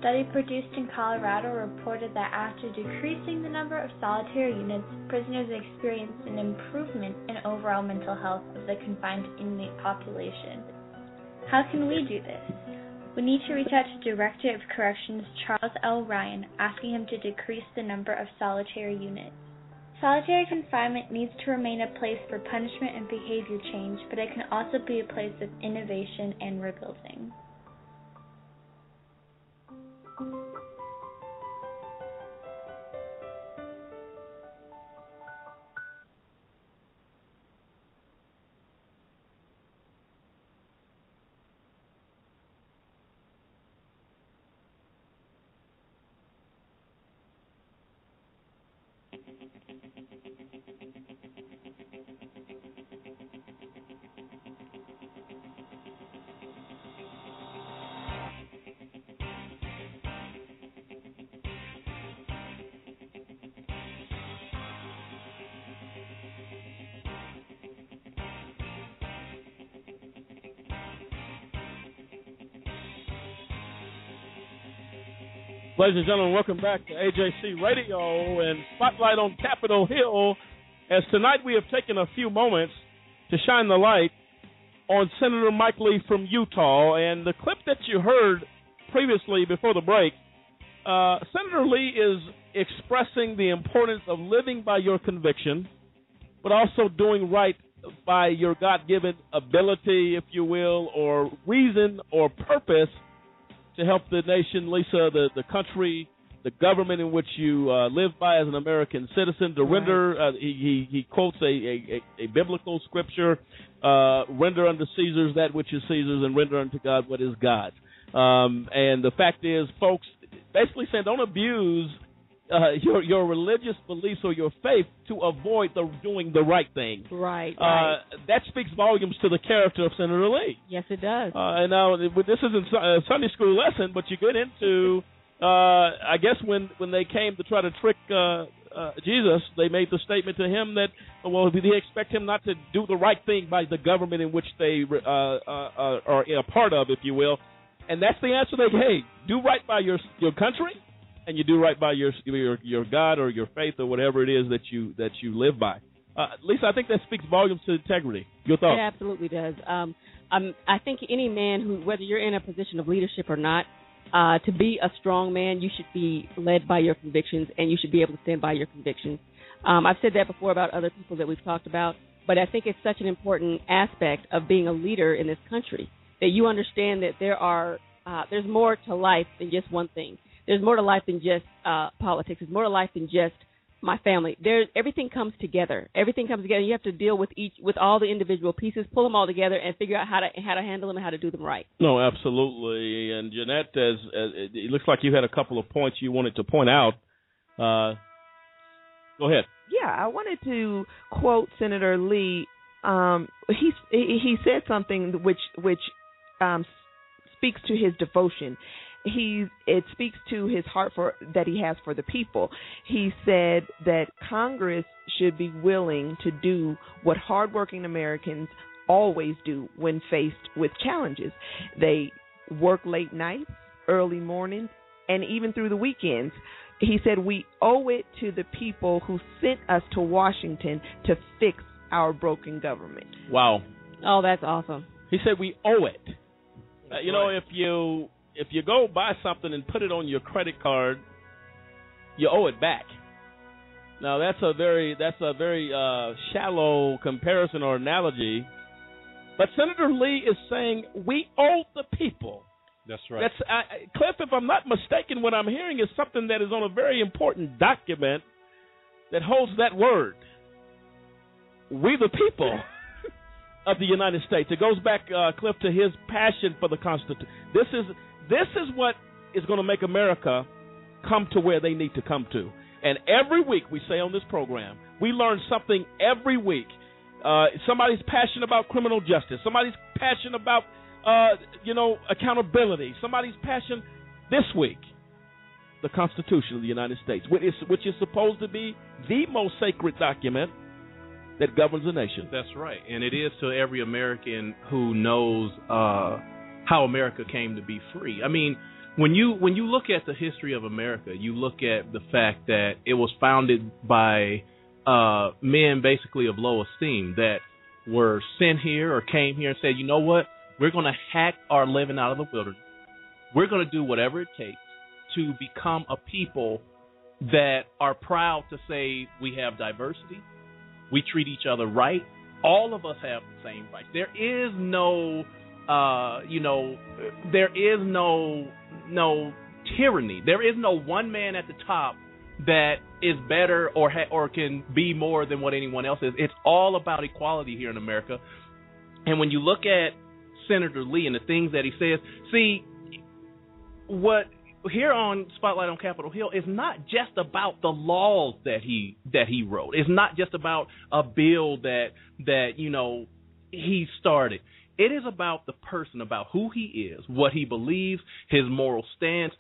A study produced in Colorado reported that after decreasing the number of solitary units, prisoners experienced an improvement in overall mental health of the confined inmate population. How can we do this? We need to reach out to Director of Corrections Charles L. Ryan, asking him to decrease the number of solitary units. Solitary confinement needs to remain a place for punishment and behavior change, but it can also be a place of innovation and rebuilding. Thank you. Ladies and gentlemen, welcome back to AJC Radio and Spotlight on Capitol Hill. As tonight we have taken a few moments to shine the light on Senator Mike Lee from Utah. And the clip that you heard previously before the break, uh, Senator Lee is expressing the importance of living by your conviction, but also doing right by your God given ability, if you will, or reason or purpose to help the nation, Lisa, the, the country, the government in which you uh, live by as an American citizen. To render, uh, he, he, he quotes a, a, a biblical scripture: uh, "Render unto Caesar's that which is Caesar's, and render unto God what is God's." Um, and the fact is, folks, basically saying, don't abuse uh, your your religious beliefs or your faith to avoid the doing the right thing. Right. Uh, right. that speaks volumes to the character of Senator Lee. yes, it does. Uh, and now this isn't a Sunday school lesson, but you get into, uh, I guess when when they came to try to trick uh, uh, Jesus, they made the statement to him that, well, they expect him not to do the right thing by the government in which they uh, uh, uh, are a part of, if you will. And that's the answer they gave. Hey, do right by your your country, and you do right by your your your God or your faith or whatever it is that you that you live by. Uh, Lisa, I think that speaks volumes to integrity. Your thoughts? It absolutely does. Um, um, I think any man who, whether you're in a position of leadership or not, uh, to be a strong man, you should be led by your convictions, and you should be able to stand by your convictions. Um, I've said that before about other people that we've talked about, but I think it's such an important aspect of being a leader in this country that you understand that there are uh, there's more to life than just one thing. There's more to life than just uh, politics. There's more to life than just my family. There, everything comes together. Everything comes together. You have to deal with each, with all the individual pieces, pull them all together, and figure out how to how to handle them and how to do them right. No, absolutely. And Jeanette, as, as it looks like you had a couple of points you wanted to point out. Uh, go ahead. Yeah, I wanted to quote Senator Lee. Um, he he said something which which um, speaks to his devotion. He it speaks to his heart for that he has for the people. He said that Congress should be willing to do what hardworking Americans always do when faced with challenges. They work late nights, early mornings, and even through the weekends. He said we owe it to the people who sent us to Washington to fix our broken government. Wow. Oh, that's awesome. He said we owe it. Uh, you know, if you if you go buy something and put it on your credit card, you owe it back. Now that's a very that's a very uh, shallow comparison or analogy, but Senator Lee is saying we owe the people. That's right. That's uh, Cliff. If I'm not mistaken, what I'm hearing is something that is on a very important document that holds that word. We the people of the United States. It goes back, uh, Cliff, to his passion for the Constitution. This is this is what is going to make America come to where they need to come to. And every week we say on this program, we learn something every week. Uh, somebody's passionate about criminal justice. Somebody's passionate about, uh, you know, accountability. Somebody's passionate this week, the Constitution of the United States, which is, which is supposed to be the most sacred document that governs a nation. That's right, and it is to every American who knows uh, how America came to be free. I mean, when you when you look at the history of America, you look at the fact that it was founded by uh, men basically of low esteem that were sent here or came here and said, you know what, we're going to hack our living out of the wilderness. We're going to do whatever it takes to become a people that are proud to say we have diversity, we treat each other right. All of us have the same rights. There is no, uh, you know, there is no no tyranny. There is no one man at the top that is better or ha- or can be more than what anyone else is. It's all about equality here in America. And when you look at Senator Lee and the things that he says, see what here on Spotlight on Capitol Hill is not just about the laws that he that he wrote. It's not just about a bill that that you know he started. It is about the person, about who he is, what he believes, his moral stance,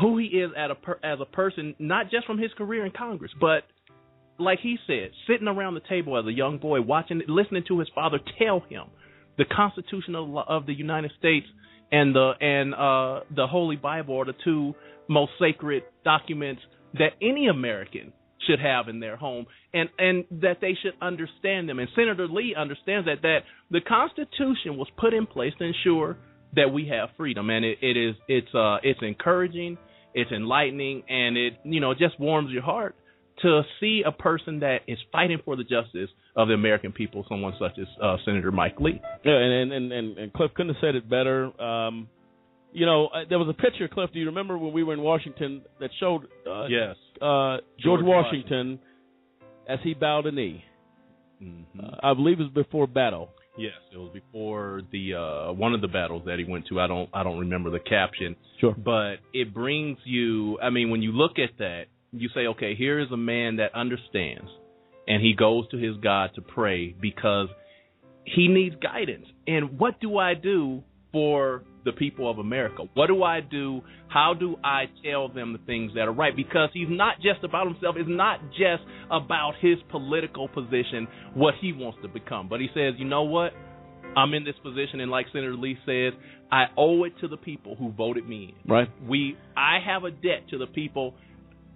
who he is a per, as a person, not just from his career in Congress, but like he said, sitting around the table as a young boy, watching, listening to his father tell him the Constitution of, of the United States and the and uh, the Holy Bible are the two most sacred documents that any American should have in their home and and that they should understand them. And Senator Lee understands that that the Constitution was put in place to ensure that we have freedom. And it, it is it's uh it's encouraging it's enlightening and it you know just warms your heart to see a person that is fighting for the justice of the American people someone such as uh, Senator Mike Lee. Yeah and and and, and Cliff couldn't have said it better. Um you know, uh, there was a picture, Cliff. Do you remember when we were in Washington that showed uh, yes uh, George, George Washington, Washington, as he bowed a knee? Mm-hmm. Uh, I believe it was before battle. Yes, it was before the uh, one of the battles that he went to. I don't I don't remember the caption. Sure, but it brings you. I mean, when you look at that, you say, okay, here is a man that understands, and he goes to his God to pray because he needs guidance. And what do I do for the people of America? What do I do? How do I tell them the things that are right? Because he's not just about himself. It's not just about his political position, what he wants to become. But he says, you know what? I'm in this position, and like Senator Lee says, I owe it to the people who voted me in. Right. We, I have a debt to the people.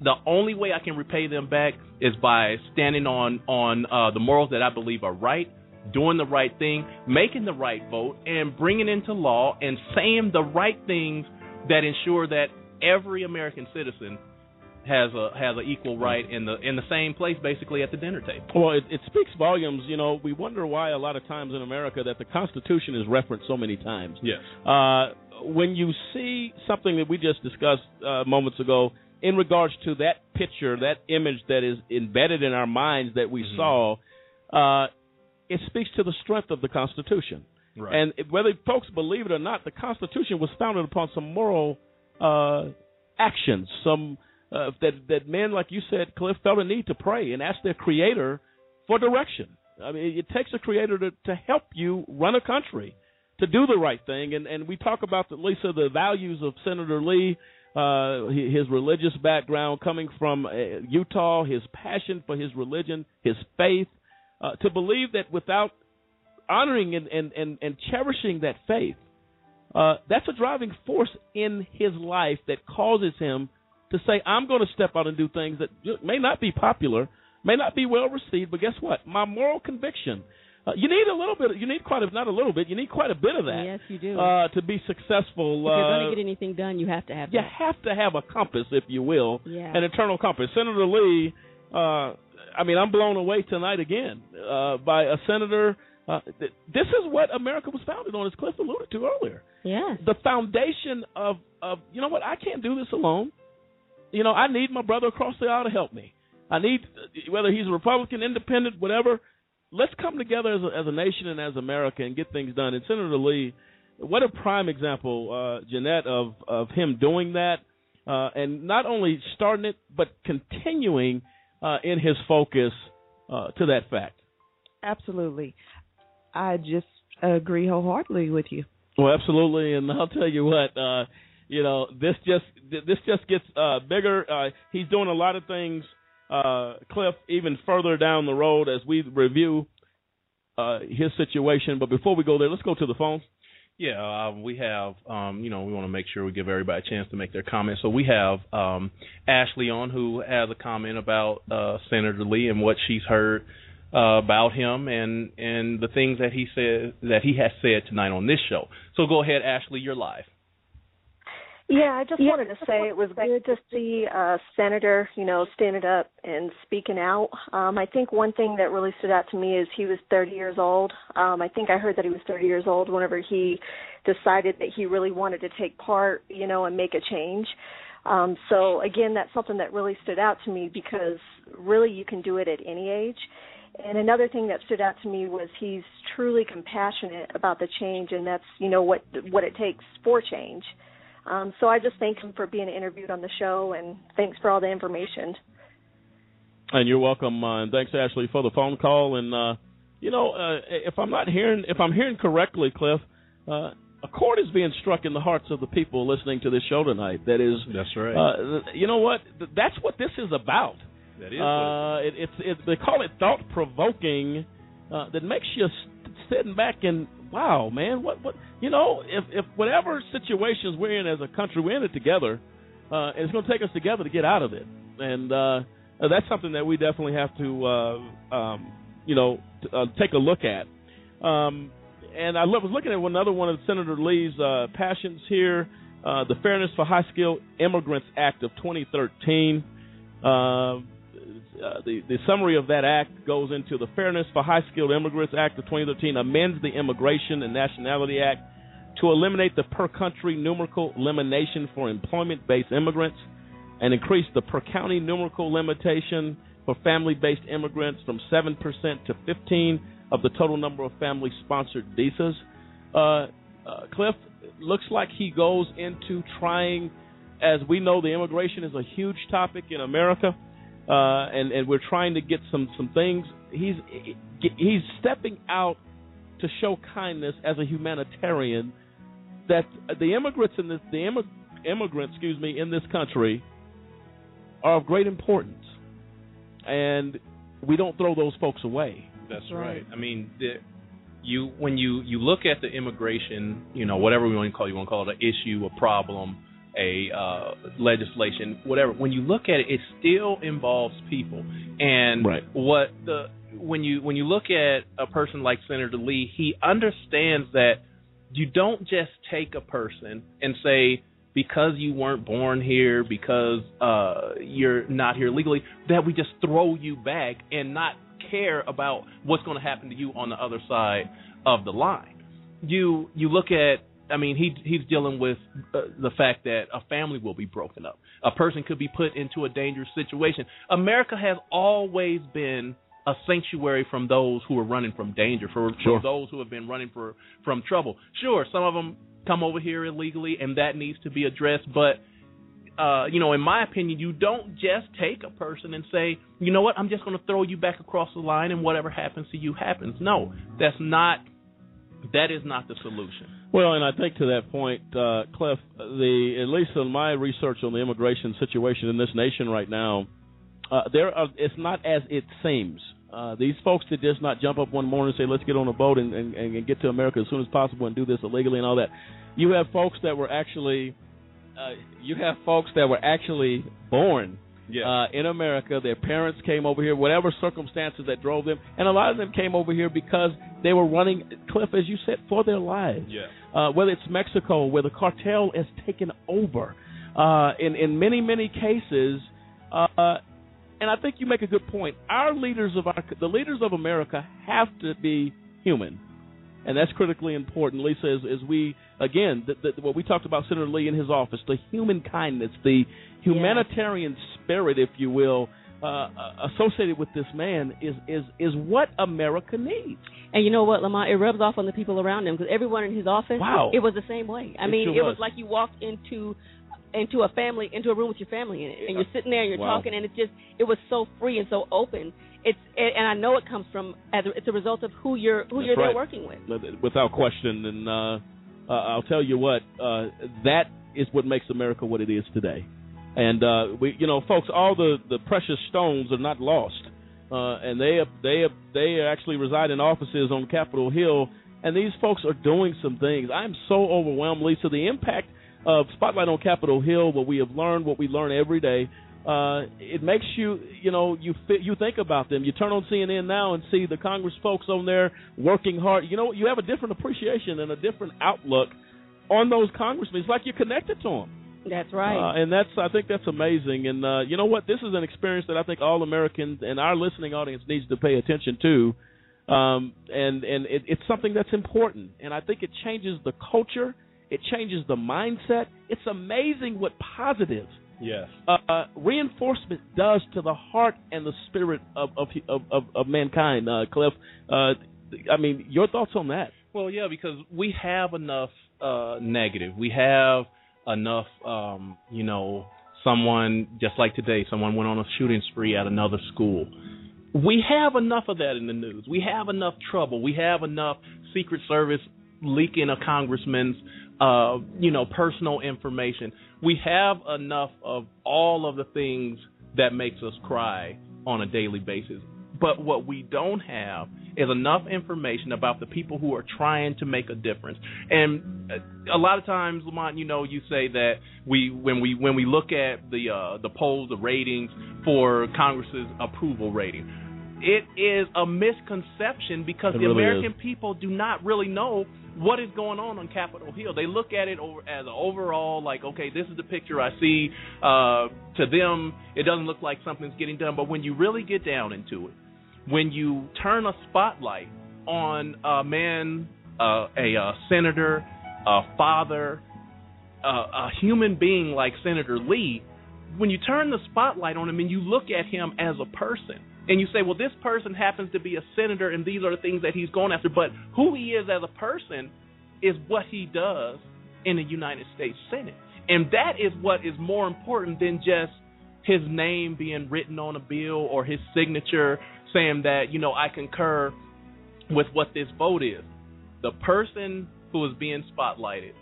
The only way I can repay them back is by standing on on uh, the morals that I believe are right doing the right thing, making the right vote, and bringing into law and saying the right things that ensure that every American citizen has a has an equal right in the in the same place basically at the dinner table. Well, it, it speaks volumes. You know, we wonder why a lot of times in America that the Constitution is referenced so many times. Yes. Uh, when you see something that we just discussed uh, moments ago in regards to that picture, that image that is embedded in our minds that we mm-hmm. saw, uh, it speaks to the strength of the Constitution. Right. And whether folks believe it or not, the Constitution was founded upon some moral uh, actions, some uh, that that men, like you said, Cliff, felt a need to pray and ask their Creator for direction. I mean, it takes a Creator to to help you run a country, to do the right thing. And and we talk about the Lisa the values of Senator Lee. Uh, his religious background coming from uh, Utah, his passion for his religion, his faith, uh, to believe that without honoring and, and, and, and cherishing that faith, uh, that's a driving force in his life that causes him to say, I'm going to step out and do things that may not be popular, may not be well received, but guess what? My moral conviction. Uh, you need a little bit. You need quite a not a little bit. You need quite a bit of that. Yes, you do. Uh, to be successful. If you're uh, going to get anything done, you have to have. You that. have to have a compass, if you will, yeah. an eternal compass. Senator Lee uh, I mean, I'm blown away tonight again uh, by a senator. Uh, th- this is what America was founded on, as Cliff alluded to earlier. Yeah. The foundation of, of, you know what, I can't do this alone. You know, I need my brother across the aisle to help me. I need, whether he's a Republican, independent, whatever, let's come together as a, as a nation and as America and get things done. And Senator Lee, what a prime example, uh, Jeanette, of, of him doing that. Uh, and not only starting it, but continuing – uh, in his focus uh, to that fact. Absolutely. I just agree wholeheartedly with you. Well, absolutely, and I'll tell you what, uh, you know, this just this just gets uh, bigger. Uh, he's doing a lot of things, uh, Cliff, even further down the road as we review uh, his situation. But before we go there, let's go to the phone. Yeah, uh, we have, um, you know, we want to make sure we give everybody a chance to make their comments. So we have um, Ashley on who has a comment about uh, Senator Lee and what she's heard uh, about him and and the things that he said that he has said tonight on this show. So go ahead, Ashley, you're live. Yeah, I just yeah, wanted to say it was good to see a senator, you know, standing up and speaking out. Um, I think one thing that really stood out to me is he was 30 years old. Um, I think I heard that he was 30 years old whenever he decided that he really wanted to take part, you know, and make a change. Um, so again, that's something that really stood out to me because really you can do it at any age. And another thing that stood out to me was he's truly compassionate about the change, and that's you know what what it takes for change. Um, so I just thank him for being interviewed on the show, and thanks for all the information. And you're welcome. Uh, and thanks, Ashley, for the phone call. And uh, you know, uh, if I'm not hearing, if I'm hearing correctly, Cliff, uh, a chord is being struck in the hearts of the people listening to this show tonight. That is, that's right. Uh, you know what? That's what this is about. That is. Uh, it, it's it, they call it thought provoking. Uh, that makes you sitting back and wow, man, what what you know, if if whatever situations we're in as a country, we're in it together. uh, it's going to take us together to get out of it. And uh, that's something that we definitely have to, uh, um, you know, t- uh, take a look at. Um, and I was looking at another one of Senator Lee's uh, passions here, uh, the Fairness for High Skilled Immigrants Act of 2013. Uh, the, the summary of that act goes into the Fairness for High Skilled Immigrants Act of 2013 amends the Immigration and Nationality Act to eliminate the per country numerical limitation for employment based immigrants and increase the per county numerical limitation for family based immigrants from 7% to 15 of the total number of family sponsored visas. Uh, uh, Cliff looks like he goes into trying, as we know, the immigration is a huge topic in America, uh, and and we're trying to get some some things. He's he's stepping out to show kindness as a humanitarian. That the immigrants in this the immig- immigrants, excuse me, in this country are of great importance, and we don't throw those folks away. That's right. right. I mean, the, you when you you look at the immigration, you know, whatever we want to call it, you want to call it an issue, a problem, a uh, legislation, whatever. When you look at it, it still involves people. And right. what the when you when you look at a person like Senator Lee, he understands that you don't just take a person and say because you weren't born here, because uh, you're not here legally, that we just throw you back and not care about what's going to happen to you on the other side of the line. You you look at I mean he he's dealing with uh, the fact that a family will be broken up. A person could be put into a dangerous situation. America has always been a sanctuary from those who are running from danger, for, sure. for those who have been running for from trouble. Sure, some of them come over here illegally, and that needs to be addressed. But uh, you know, in my opinion, you don't just take a person and say, you know what, I'm just going to throw you back across the line, and whatever happens to you happens. No, that's not. That is not the solution. Well, and I think to that point, uh, Cliff, the at least in my research on the immigration situation in this nation right now, uh, there are, it's not as it seems. Uh, these folks that just not jump up one morning and say, "Let's get on a boat and, and, and get to America as soon as possible and do this illegally and all that." You have folks that were actually, uh, you have folks that were actually born yeah. uh, in America. Their parents came over here, whatever circumstances that drove them, and a lot of them came over here because they were running, Cliff, as you said, for their lives. Yeah. Uh, whether it's Mexico, where the cartel has taken over, uh, in in many many cases. Uh, and I think you make a good point. Our leaders of our the leaders of America have to be human, and that's critically important. Lisa, as, as we again, the, the, what we talked about Senator Lee in his office, the human kindness, the humanitarian spirit, if you will, uh, associated with this man is is is what America needs. And you know what, Lamont, it rubs off on the people around him because everyone in his office, wow. it was the same way. I it mean, sure it was. was like you walked into into a family into a room with your family in it and you're sitting there and you're Wow. talking and it's just it was so free and so open it's and i know it comes from as a, it's a result of who you're who That's you're right. there working with without question. And uh, uh, I'll tell you what, uh, that is what makes America what it is today. And uh, we, you know, folks, all the the precious stones are not lost, uh, and they they they actually reside in offices on Capitol Hill. And these folks are doing some things. I'm so overwhelmed, Lisa. The impact of Spotlight on Capitol Hill, what we have learned, what we learn every day, uh, it makes you, you know, you fi- you think about them. You turn on CNN now and see the Congress folks on there working hard. You know, you have a different appreciation and a different outlook on those congressmen. It's like you're connected to them. that's right Uh, and that's I think that's amazing. And uh, you know what? This is an experience that I think all Americans and our listening audience needs to pay attention to. Um, and and it, it's something that's important. And I think it changes the culture. It changes the mindset. It's amazing what positive Yes. uh, uh, reinforcement does to the heart and the spirit of of of, of, of mankind. Uh, Cliff, uh, I mean, your thoughts on that? Well, yeah, because we have enough uh, negative. We have enough, um, you know, someone just like today, someone went on a shooting spree at another school. We have enough of that in the news. We have enough trouble. We have enough Secret Service leaking a congressman's, you know, personal information. We have enough of all of the things that makes us cry on a daily basis. But what we don't have is enough information about the people who are trying to make a difference. And uh, a lot of times, Lamont, you know, you say that we when we when we look at the uh, the polls, the ratings for Congress's approval rating, it is a misconception because It the really American is. people do not really know what is going on on Capitol Hill. They look at it over, as an overall, like, okay, this is the picture I see. Uh, to them, it doesn't look like something's getting done. But when you really get down into it, when you turn a spotlight on a man, uh, a uh, senator, a father, uh, a human being like Senator Lee, when you turn the spotlight on him and you look at him as a person, and you say, well, this person happens to be a senator and these are the things that he's going after, but who he is as a person is what he does in the United States Senate. And that is what is more important than just his name being written on a bill or his signature saying that, you know, I concur with what this vote is. The person who is being spotlighted,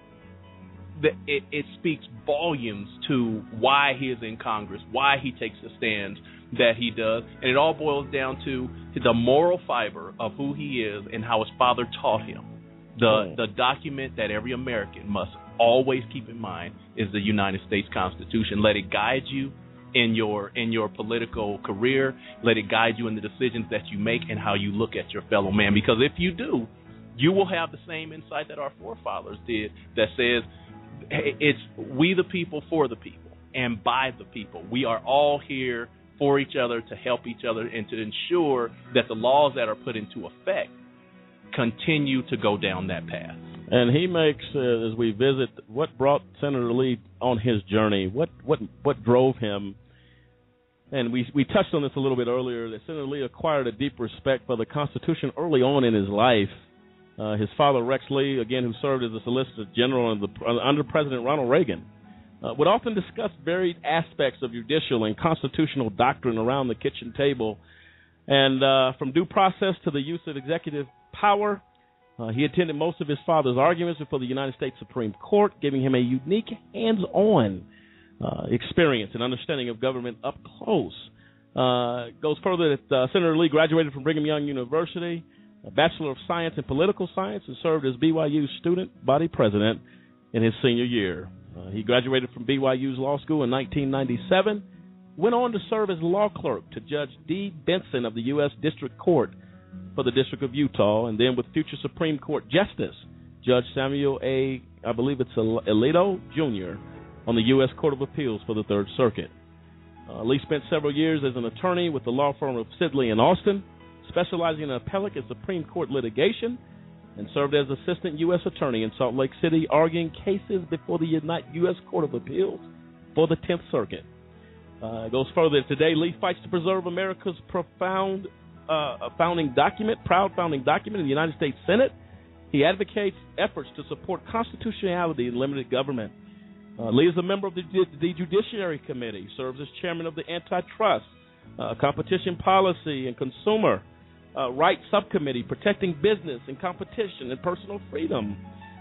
it, it speaks volumes to why he is in Congress, why he takes the stands that he does, and it all boils down to the moral fiber of who he is and how his father taught him. The the document that every American must always keep in mind is the United States Constitution. Let it guide you in your in your political career. Let it guide you in the decisions that you make and how you look at your fellow man. Because if you do, you will have the same insight that our forefathers did that says hey, it's we the people for the people and by the people. We are all here for each other to help each other and to ensure that the laws that are put into effect continue to go down that path. And he makes, uh, as we visit, what brought Senator Lee on his journey. What what what drove him? And we we touched on this a little bit earlier. That Senator Lee acquired a deep respect for the Constitution early on in his life. Uh, his father, Rex Lee, again, who served as the Solicitor General under, President Ronald Reagan, uh, would often discuss varied aspects of judicial and constitutional doctrine around the kitchen table. And uh, from due process to the use of executive power, uh, he attended most of his father's arguments before the United States Supreme Court, giving him a unique hands on uh, experience and understanding of government up close. Uh, goes further that uh, Senator Lee graduated from Brigham Young University, a Bachelor of Science in Political Science, and served as BYU's student body president in his senior year. Uh, he graduated from BYU's law school in 1997, went on to serve as law clerk to Judge Dee Benson of the U.S. District Court for the District of Utah, and then with future Supreme Court Justice Judge Samuel A. I believe it's Alito Jr. on the U.S. Court of Appeals for the Third Circuit. Uh, Lee spent several years as an attorney with the law firm of Sidley and Austin, specializing in appellate and Supreme Court litigation, and served as assistant U.S. attorney in Salt Lake City, arguing cases before the United U.S. Court of Appeals for the Tenth Circuit. Uh, goes further. Today, Lee fights to preserve America's profound uh, founding document, proud founding document in the United States Senate. He advocates efforts to support constitutionality and limited government. Uh, Lee is a member of the, the Judiciary Committee, serves as chairman of the Antitrust, uh, Competition Policy, and Consumer uh, Rights Subcommittee, protecting business and competition and personal freedom.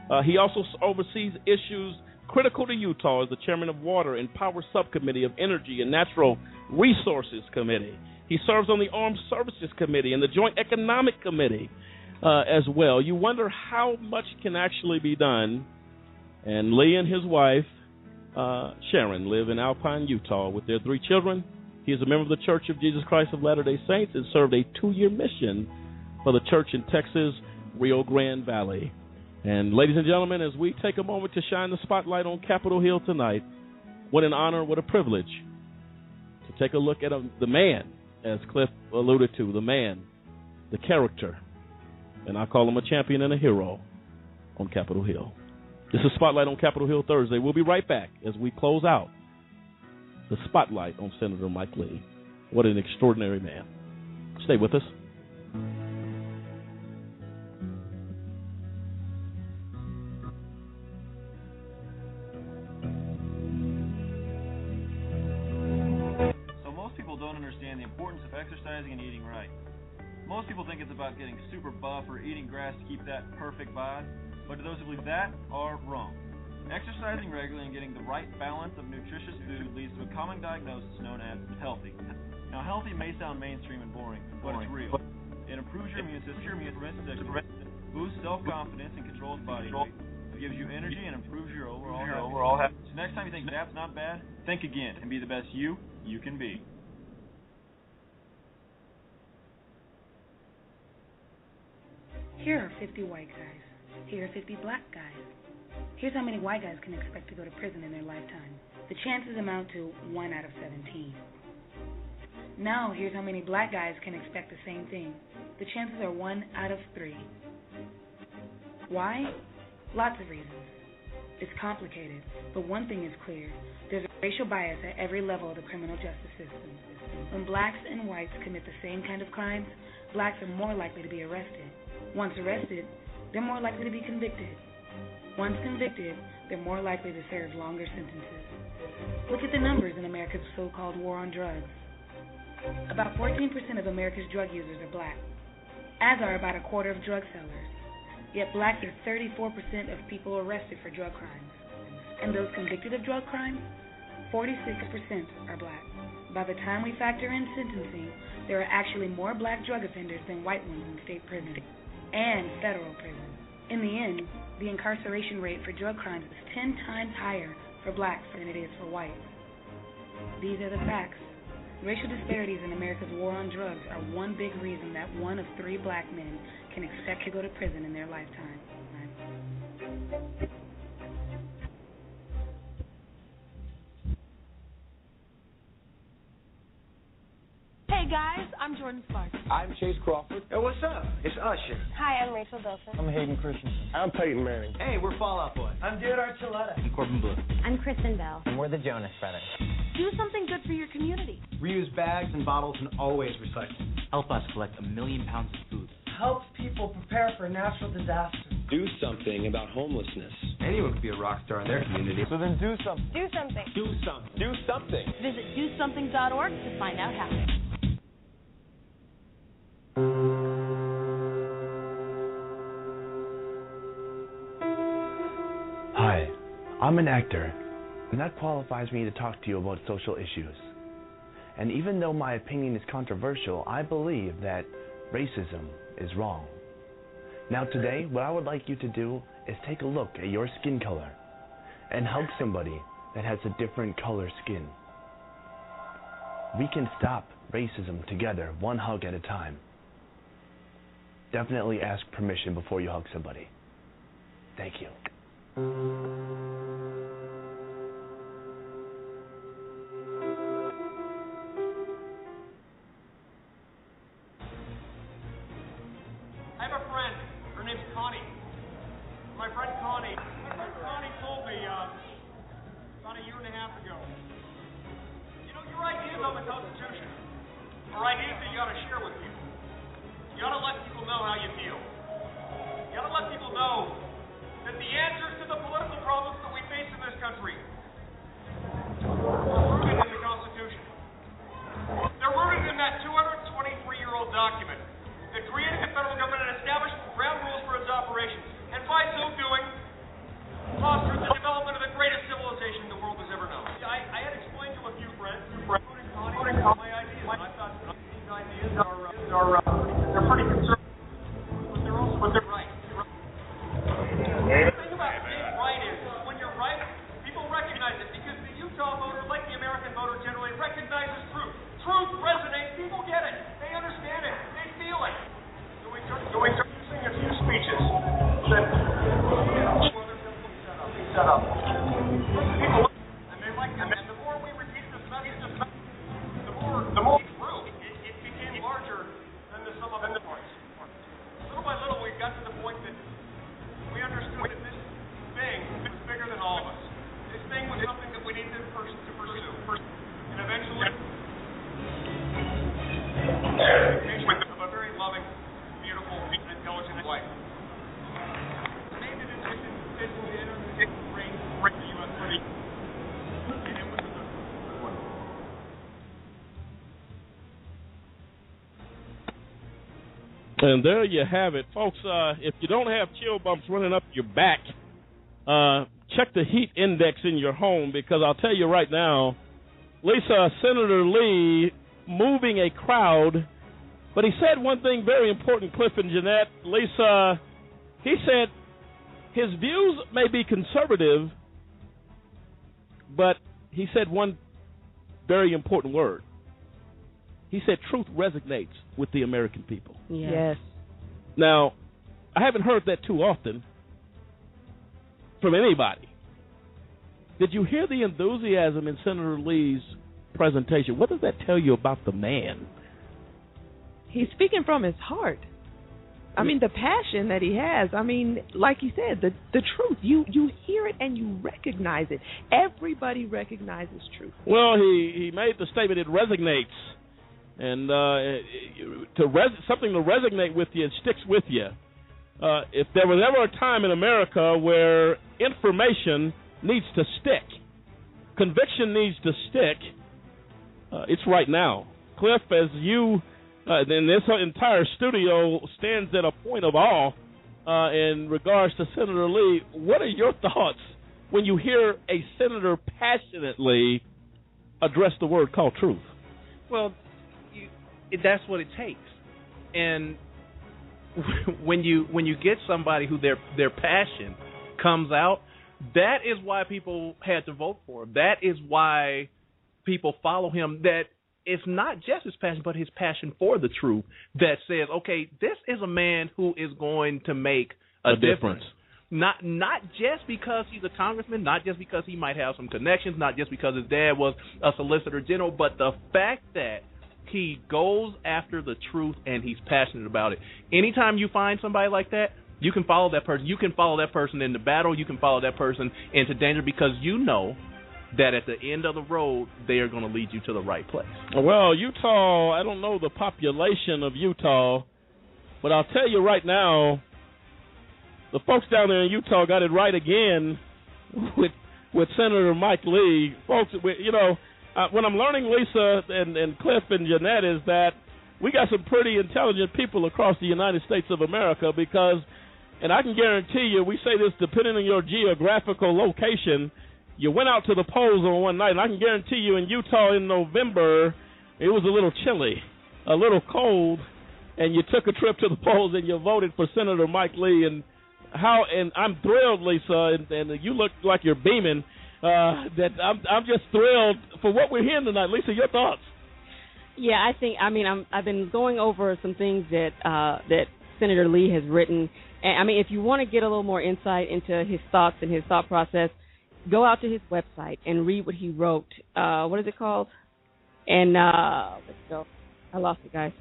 Uh, he also oversees issues critical to Utah as the chairman of Water and Power Subcommittee of Energy and Natural Resources Committee. He serves on the Armed Services Committee and the Joint Economic Committee uh, as well. You wonder how much can actually be done. And Lee and his wife, uh, Sharon, live in Alpine, Utah with their three children. He is a member of the Church of Jesus Christ of Latter day Saints and served a two year mission for the church in Texas, Rio Grande Valley. And, ladies and gentlemen, as we take a moment to shine the spotlight on Capitol Hill tonight, what an honor, what a privilege to take a look at a, the man, as Cliff alluded to, the man, the character, and I call him a champion and a hero on Capitol Hill. This is Spotlight on Capitol Hill Thursday. We'll be right back as we close out the spotlight on Senator Mike Lee. What an extraordinary man. Stay with us. So most people don't understand the importance of exercising and eating right. Most people think it's about getting super buff or eating grass to keep that perfect bod, but those who believe that are wrong. Exercising regularly and getting the right balance of nutritious food leads to a common diagnosis known as healthy. Now, healthy may sound mainstream and boring, but it's real. It improves your immune system, prevents sickness, boosts self-confidence, and controls body weight. It gives you energy and improves your overall health. overall health. So next time you think that's not bad, think again and be the best you you can be. Here are 50 white guys. Here are 50 black guys. Here's how many white guys can expect to go to prison in their lifetime. The chances amount to 1 out of 17. Now, here's how many black guys can expect the same thing. The chances are 1 out of 3. Why? Lots of reasons. It's complicated, but one thing is clear there's a racial bias at every level of the criminal justice system. When blacks and whites commit the same kind of crimes, blacks are more likely to be arrested. Once arrested, they're more likely to be convicted. Once convicted, they're more likely to serve longer sentences. Look at the numbers in America's so called war on drugs. About 14% of America's drug users are black, as are about a quarter of drug sellers. Yet black is 34% of people arrested for drug crimes. And those convicted of drug crimes, 46% are black. By the time we factor in sentencing, there are actually more black drug offenders than white ones in state prison and federal prison. In the end, the incarceration rate for drug crimes is 10 times higher for blacks than it is for whites. These are the facts. Racial disparities in America's war on drugs are one big reason that one of three black men can expect to go to prison in their lifetime. Hey guys, I'm Jordin Sparks. I'm Chace Crawford. Hey, what's up? It's Usher. Hi, I'm Rachel Bilson. I'm Hayden Christensen. I'm Peyton Manning. Hey, we're Fall Out Boy. I'm Jared Archuleta. I'm Corbin Bleu. I'm Kristen Bell. And we're the Jonas Brothers. Do something good for your community. Reuse bags and bottles and always recycle. Help us collect a million pounds of food. Helps people prepare for natural disasters. Do something about homelessness. Anyone could be a rock star in their community. So then do something. Do something. Do something. Do something. Visit dosomething.org to find out how. Hi, I'm an actor, and that qualifies me to talk to you about social issues. And even though my opinion is controversial, I believe that racism is wrong. Now, today, what I would like you to do is take a look at your skin color and hug somebody that has a different color skin. We can stop racism together, one hug at a time. Definitely ask permission before you hug somebody. Thank you. And there you have it, folks. Uh, if you don't have chill bumps running up your back, uh, check the heat index in your home because I'll tell you right now, Lisa, Senator Lee moving a crowd But he said one thing very important, Cliff and Jeanette, Lisa. He said his views may be conservative, but he said one very important word. He said truth resonates with the American people. Yes. yes. Now, I haven't heard that too often from anybody. Did you hear the enthusiasm in Senator Lee's presentation? What does that tell you about the man? He's speaking from his heart. I mean the passion that he has. I mean, like he said, the the truth. You you hear it and you recognize it. Everybody recognizes truth. Well, he he made the statement it resonates, and uh, to res- something to resonate with you, it sticks with you. Uh, if there was ever a time in America where information needs to stick, conviction needs to stick, uh, it's right now. Cliff, as you uh, then this entire studio stands at a point of awe uh, in regards to Senator Lee. What are your thoughts when you hear a senator passionately address the word called truth? Well, that's what it takes, and when you when you get somebody who their their passion comes out, that is why people had to vote for him. That is why people follow him. That it's not just his passion, but his passion for the truth that says, okay, this is a man who is going to make a, a difference. difference. Not not just because he's a congressman, not just because he might have some connections, not just because his dad was a solicitor general, but the fact that he goes after the truth and he's passionate about it. Anytime you find somebody like that, you can follow that person. You can follow that person into battle. You can follow that person into danger because you know that at the end of the road they are going to lead you to the right place. Well, Utah, I don't know the population of Utah, but I'll tell you right now, the folks down there in Utah got it right again with with Senator Mike Lee. Folks, you know, uh, when I'm learning Lisa and, and Cliff and Jeanette is that we got some pretty intelligent people across the United States of America because, and I can guarantee you, we say this depending on your geographical location you went out to the polls on one night, and I can guarantee you in Utah in November, it was a little chilly, a little cold, and you took a trip to the polls and you voted for Senator Mike Lee. And how? And I'm thrilled, Lisa, and, and you look like you're beaming. Uh, that I'm I'm just thrilled for what we're hearing tonight. Lisa, your thoughts? Yeah, I think I mean I'm I've been going over some things that uh, that Senator Lee has written. And I mean, if you want to get a little more insight into his thoughts and his thought process, go out to his website and read what he wrote. Uh, what is it called? And uh, let's go. I lost it, guys.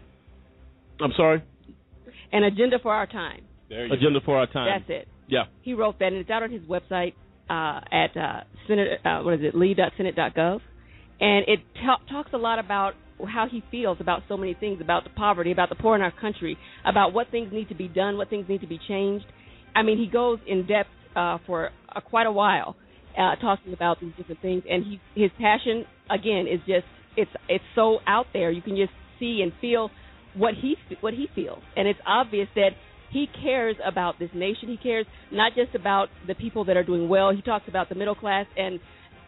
I'm sorry. An agenda for our time. agenda go. for our time. That's it. Yeah. He wrote that, and it's out on his website uh, at uh, Senate. Uh, what is it? Lee.senate.gov, and it t- talks a lot about how he feels about so many things about the poverty, about the poor in our country, about what things need to be done, what things need to be changed. I mean, he goes in depth uh, for uh, quite a while uh, talking about these different things, and he his passion again is just it's it's so out there. You can just see and feel what he what he feels, and it's obvious that he cares about this nation. He cares not just about the people that are doing well. He talks about the middle class and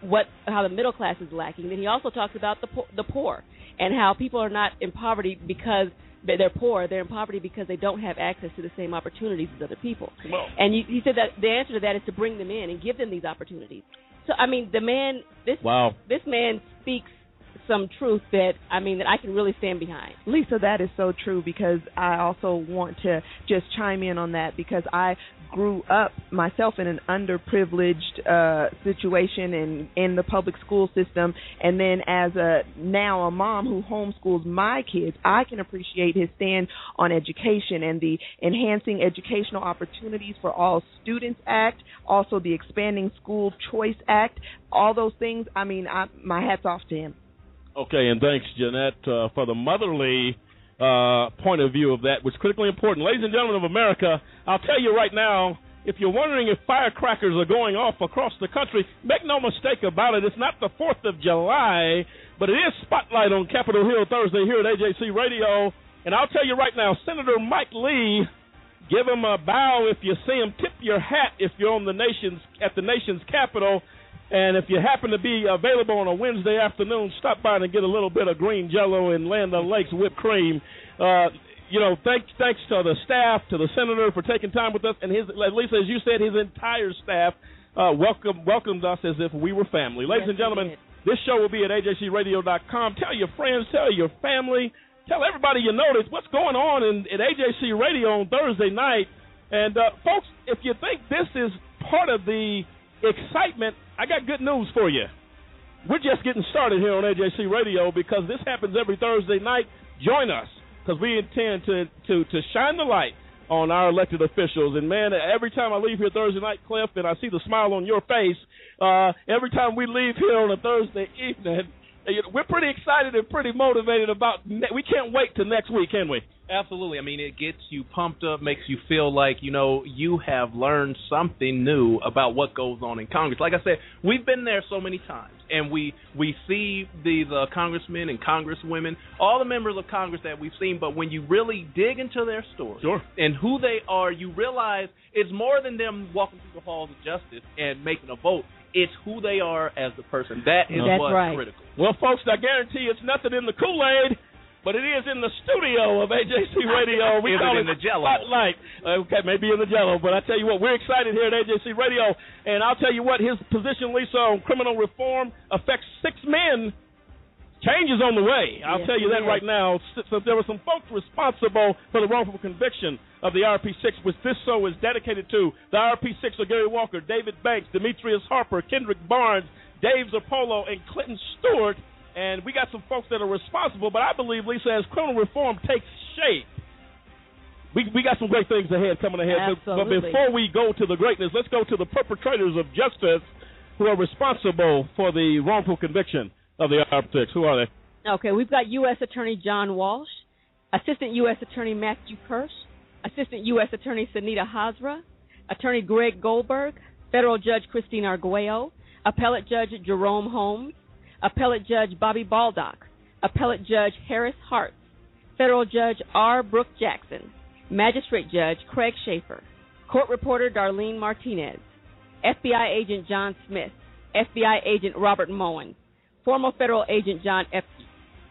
what how the middle class is lacking. Then he also talks about the po- the poor and how people are not in poverty because they're poor. They're in poverty because they don't have access to the same opportunities as other people. Well, and you, he said that the answer to that is to bring them in and give them these opportunities. So I mean, the man, this wow. this man speaks some truth that I mean that I can really stand behind. Lisa, that is so true because I also want to just chime in on that because I grew up myself in an underprivileged uh situation in in the public school system. And then as a now a mom who homeschools my kids I can appreciate his stand on education and the enhancing educational opportunities for all students act also the expanding school choice act all those things. I mean I my hats off to him Okay, and thanks, Jeanette, uh, for the motherly uh, point of view of that, which is critically important. Ladies and gentlemen of America, I'll tell you right now, if you're wondering if firecrackers are going off across the country, make no mistake about it. It's not the 4th of July, but it is Spotlight on Capitol Hill Thursday here at AJC Radio. And I'll tell you right now, Senator Mike Lee, give him a bow if you see him. Tip your hat if you're on the nation's at the nation's capital And if you happen to be available on a Wednesday afternoon, stop by and get a little bit of green jello and Land O'Lakes whipped cream. Uh, you know, thanks thanks to the staff, to the senator for taking time with us, and his at least as you said, his entire staff uh, welcome welcomed us as if we were family. Ladies Yes, and gentlemen, this show will be at ajcradio.com. Tell your friends, tell your family, tell everybody you notice what's going on in, at AJC Radio on Thursday night. And uh, folks, if you think this is part of the excitement, I got good news for you. We're just getting started here on AJC Radio because this happens every Thursday night. Join us because we intend to, to, to shine the light on our elected officials. And man, every time I leave here Thursday night, Cliff, and I see the smile on your face, uh, every time we leave here on a Thursday evening, we're pretty excited and pretty motivated about. Ne- we can't wait till next week, can we? Absolutely. I mean, it gets you pumped up, makes you feel like, you know, you have learned something new about what goes on in Congress. Like I said, we've been there so many times and we we see the the congressmen and congresswomen, all the members of Congress that we've seen, but when you really dig into their story Sure. and who they are, you realize it's more than them walking through the halls of justice and making a vote. It's who they are as the person. That is That's what's right. critical. Well, folks, I guarantee it's nothing in the Kool Aid, but it is in the studio of AJC Radio. We Is it call in the Jell-O? Spotlight. Okay, maybe in the Jello, but I tell you what, we're excited here at AJC Radio, and I'll tell you what, his position, Lisa, on criminal reform affects six men. Change is on the way. I'll Yes, tell you it that is. right now. So so there were some folks responsible for the wrongful conviction of the IRP6, which this show is dedicated to. The IRP6 are Gary Walker, David Banks, Demetrius Harper, Kendrick Barnes, Dave Zirpolo, and Clinton Stewart. And we got some folks that are responsible, but I believe, Lisa, as criminal reform takes shape, we, we got some great things ahead coming ahead. But- But, before we go to the greatness, let's go to the perpetrators of justice who are responsible for the wrongful conviction of the IRP6. Who are they? Okay, we've got U.S. Attorney John Walsh, Assistant U.S. Attorney Matthew Kirsch, Assistant U.S. Attorney Sunita Hazra, Attorney Greg Goldberg, Federal Judge Christine Arguello, Appellate Judge Jerome Holmes, Appellate Judge Bobby Baldock, Appellate Judge Harris Hartz, Federal Judge R. Brooke Jackson, Magistrate Judge Craig Shaffer, Court Reporter Darlene Martinez, FBI Agent John Smith, FBI Agent Robert Moen, former Federal Agent John Epke,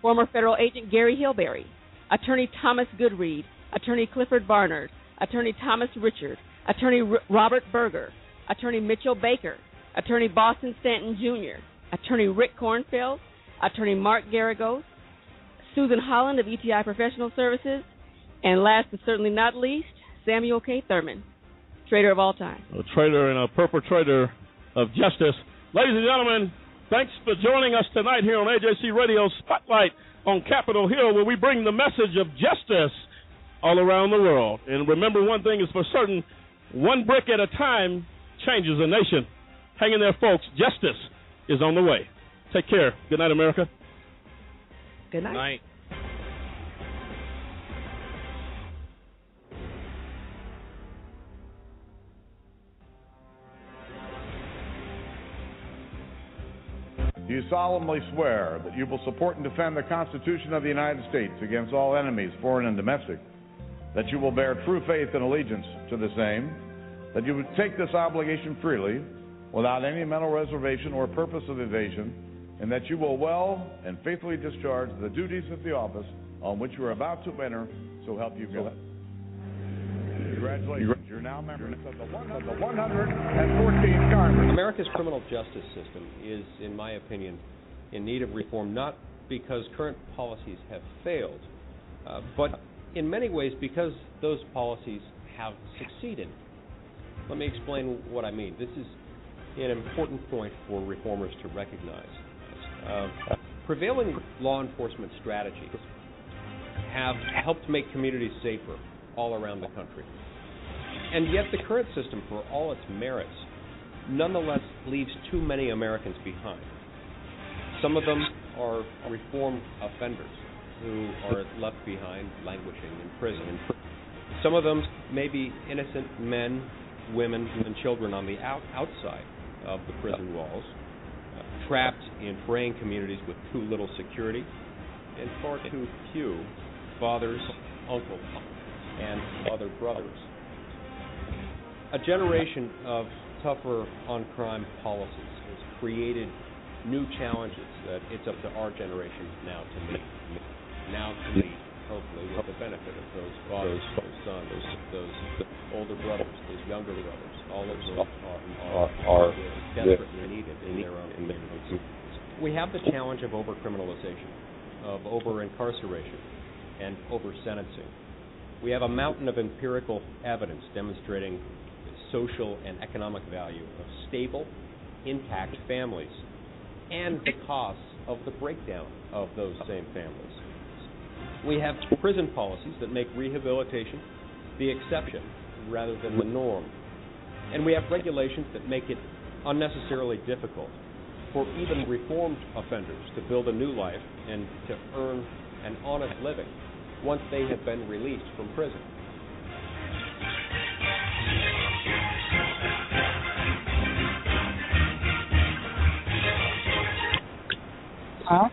former Federal Agent Gary Hillberry, Attorney Thomas Goodread, Attorney Clifford Barnard, Attorney Thomas Richard, Attorney R- Robert Berger, Attorney Mitchell Baker, Attorney Boston Stanton Jr., Attorney Rick Kornfeld, Attorney Mark Geragos, Susan Holland of ETI Professional Services, and last but certainly not least, Samuel K. Thurman, trader of all time. a traitor and a perpetrator of justice. Ladies and gentlemen, thanks for joining us tonight here on AJC Radio Spotlight on Capitol Hill, where we bring the message of justice all around the world. And remember, one thing is for certain one brick at a time changes a nation. Hang in there, folks. Justice is on the way. Take care. Good night, America. Good night. Night. Do you solemnly swear that you will support and defend the Constitution of the United States against all enemies, foreign and domestic, that you will bear true faith and allegiance to the same, that you would take this obligation freely, without any mental reservation or purpose of evasion, and that you will well and faithfully discharge the duties of the office on which you are about to enter, so help you God. Congratulations. You're now members of the 114th Congress. America's criminal justice system is, in my opinion, in need of reform, not because current policies have failed, uh, but in many ways because those policies have succeeded. Let me explain what I mean. This is an important point for reformers to recognize. Uh, prevailing law enforcement strategies have helped make communities safer all around the country. And yet, the current system, for all its merits, nonetheless leaves too many Americans behind. Some of them are reformed offenders who are left behind languishing in prison. Some of them may be innocent men, women, and children on the out- outside of the prison walls, uh, trapped in fraying communities with too little security and far too few fathers, uncles, and other brothers. A generation of tougher on crime policies has created new challenges that it's up to our generation now to meet. Now to meet, hopefully, with the benefit of those fathers, those sons, those older brothers, those younger brothers, all of those are, are, are desperately needed in their own communities. We have the challenge of overcriminalization, of over-incarceration, and over-sentencing. We have a mountain of empirical evidence demonstrating the social and economic value of stable, intact families and the costs of the breakdown of those same families. We have prison policies that make rehabilitation the exception rather than the norm. And we have regulations that make it unnecessarily difficult for even reformed offenders to build a new life and to earn an honest living once they have been released from prison. Huh?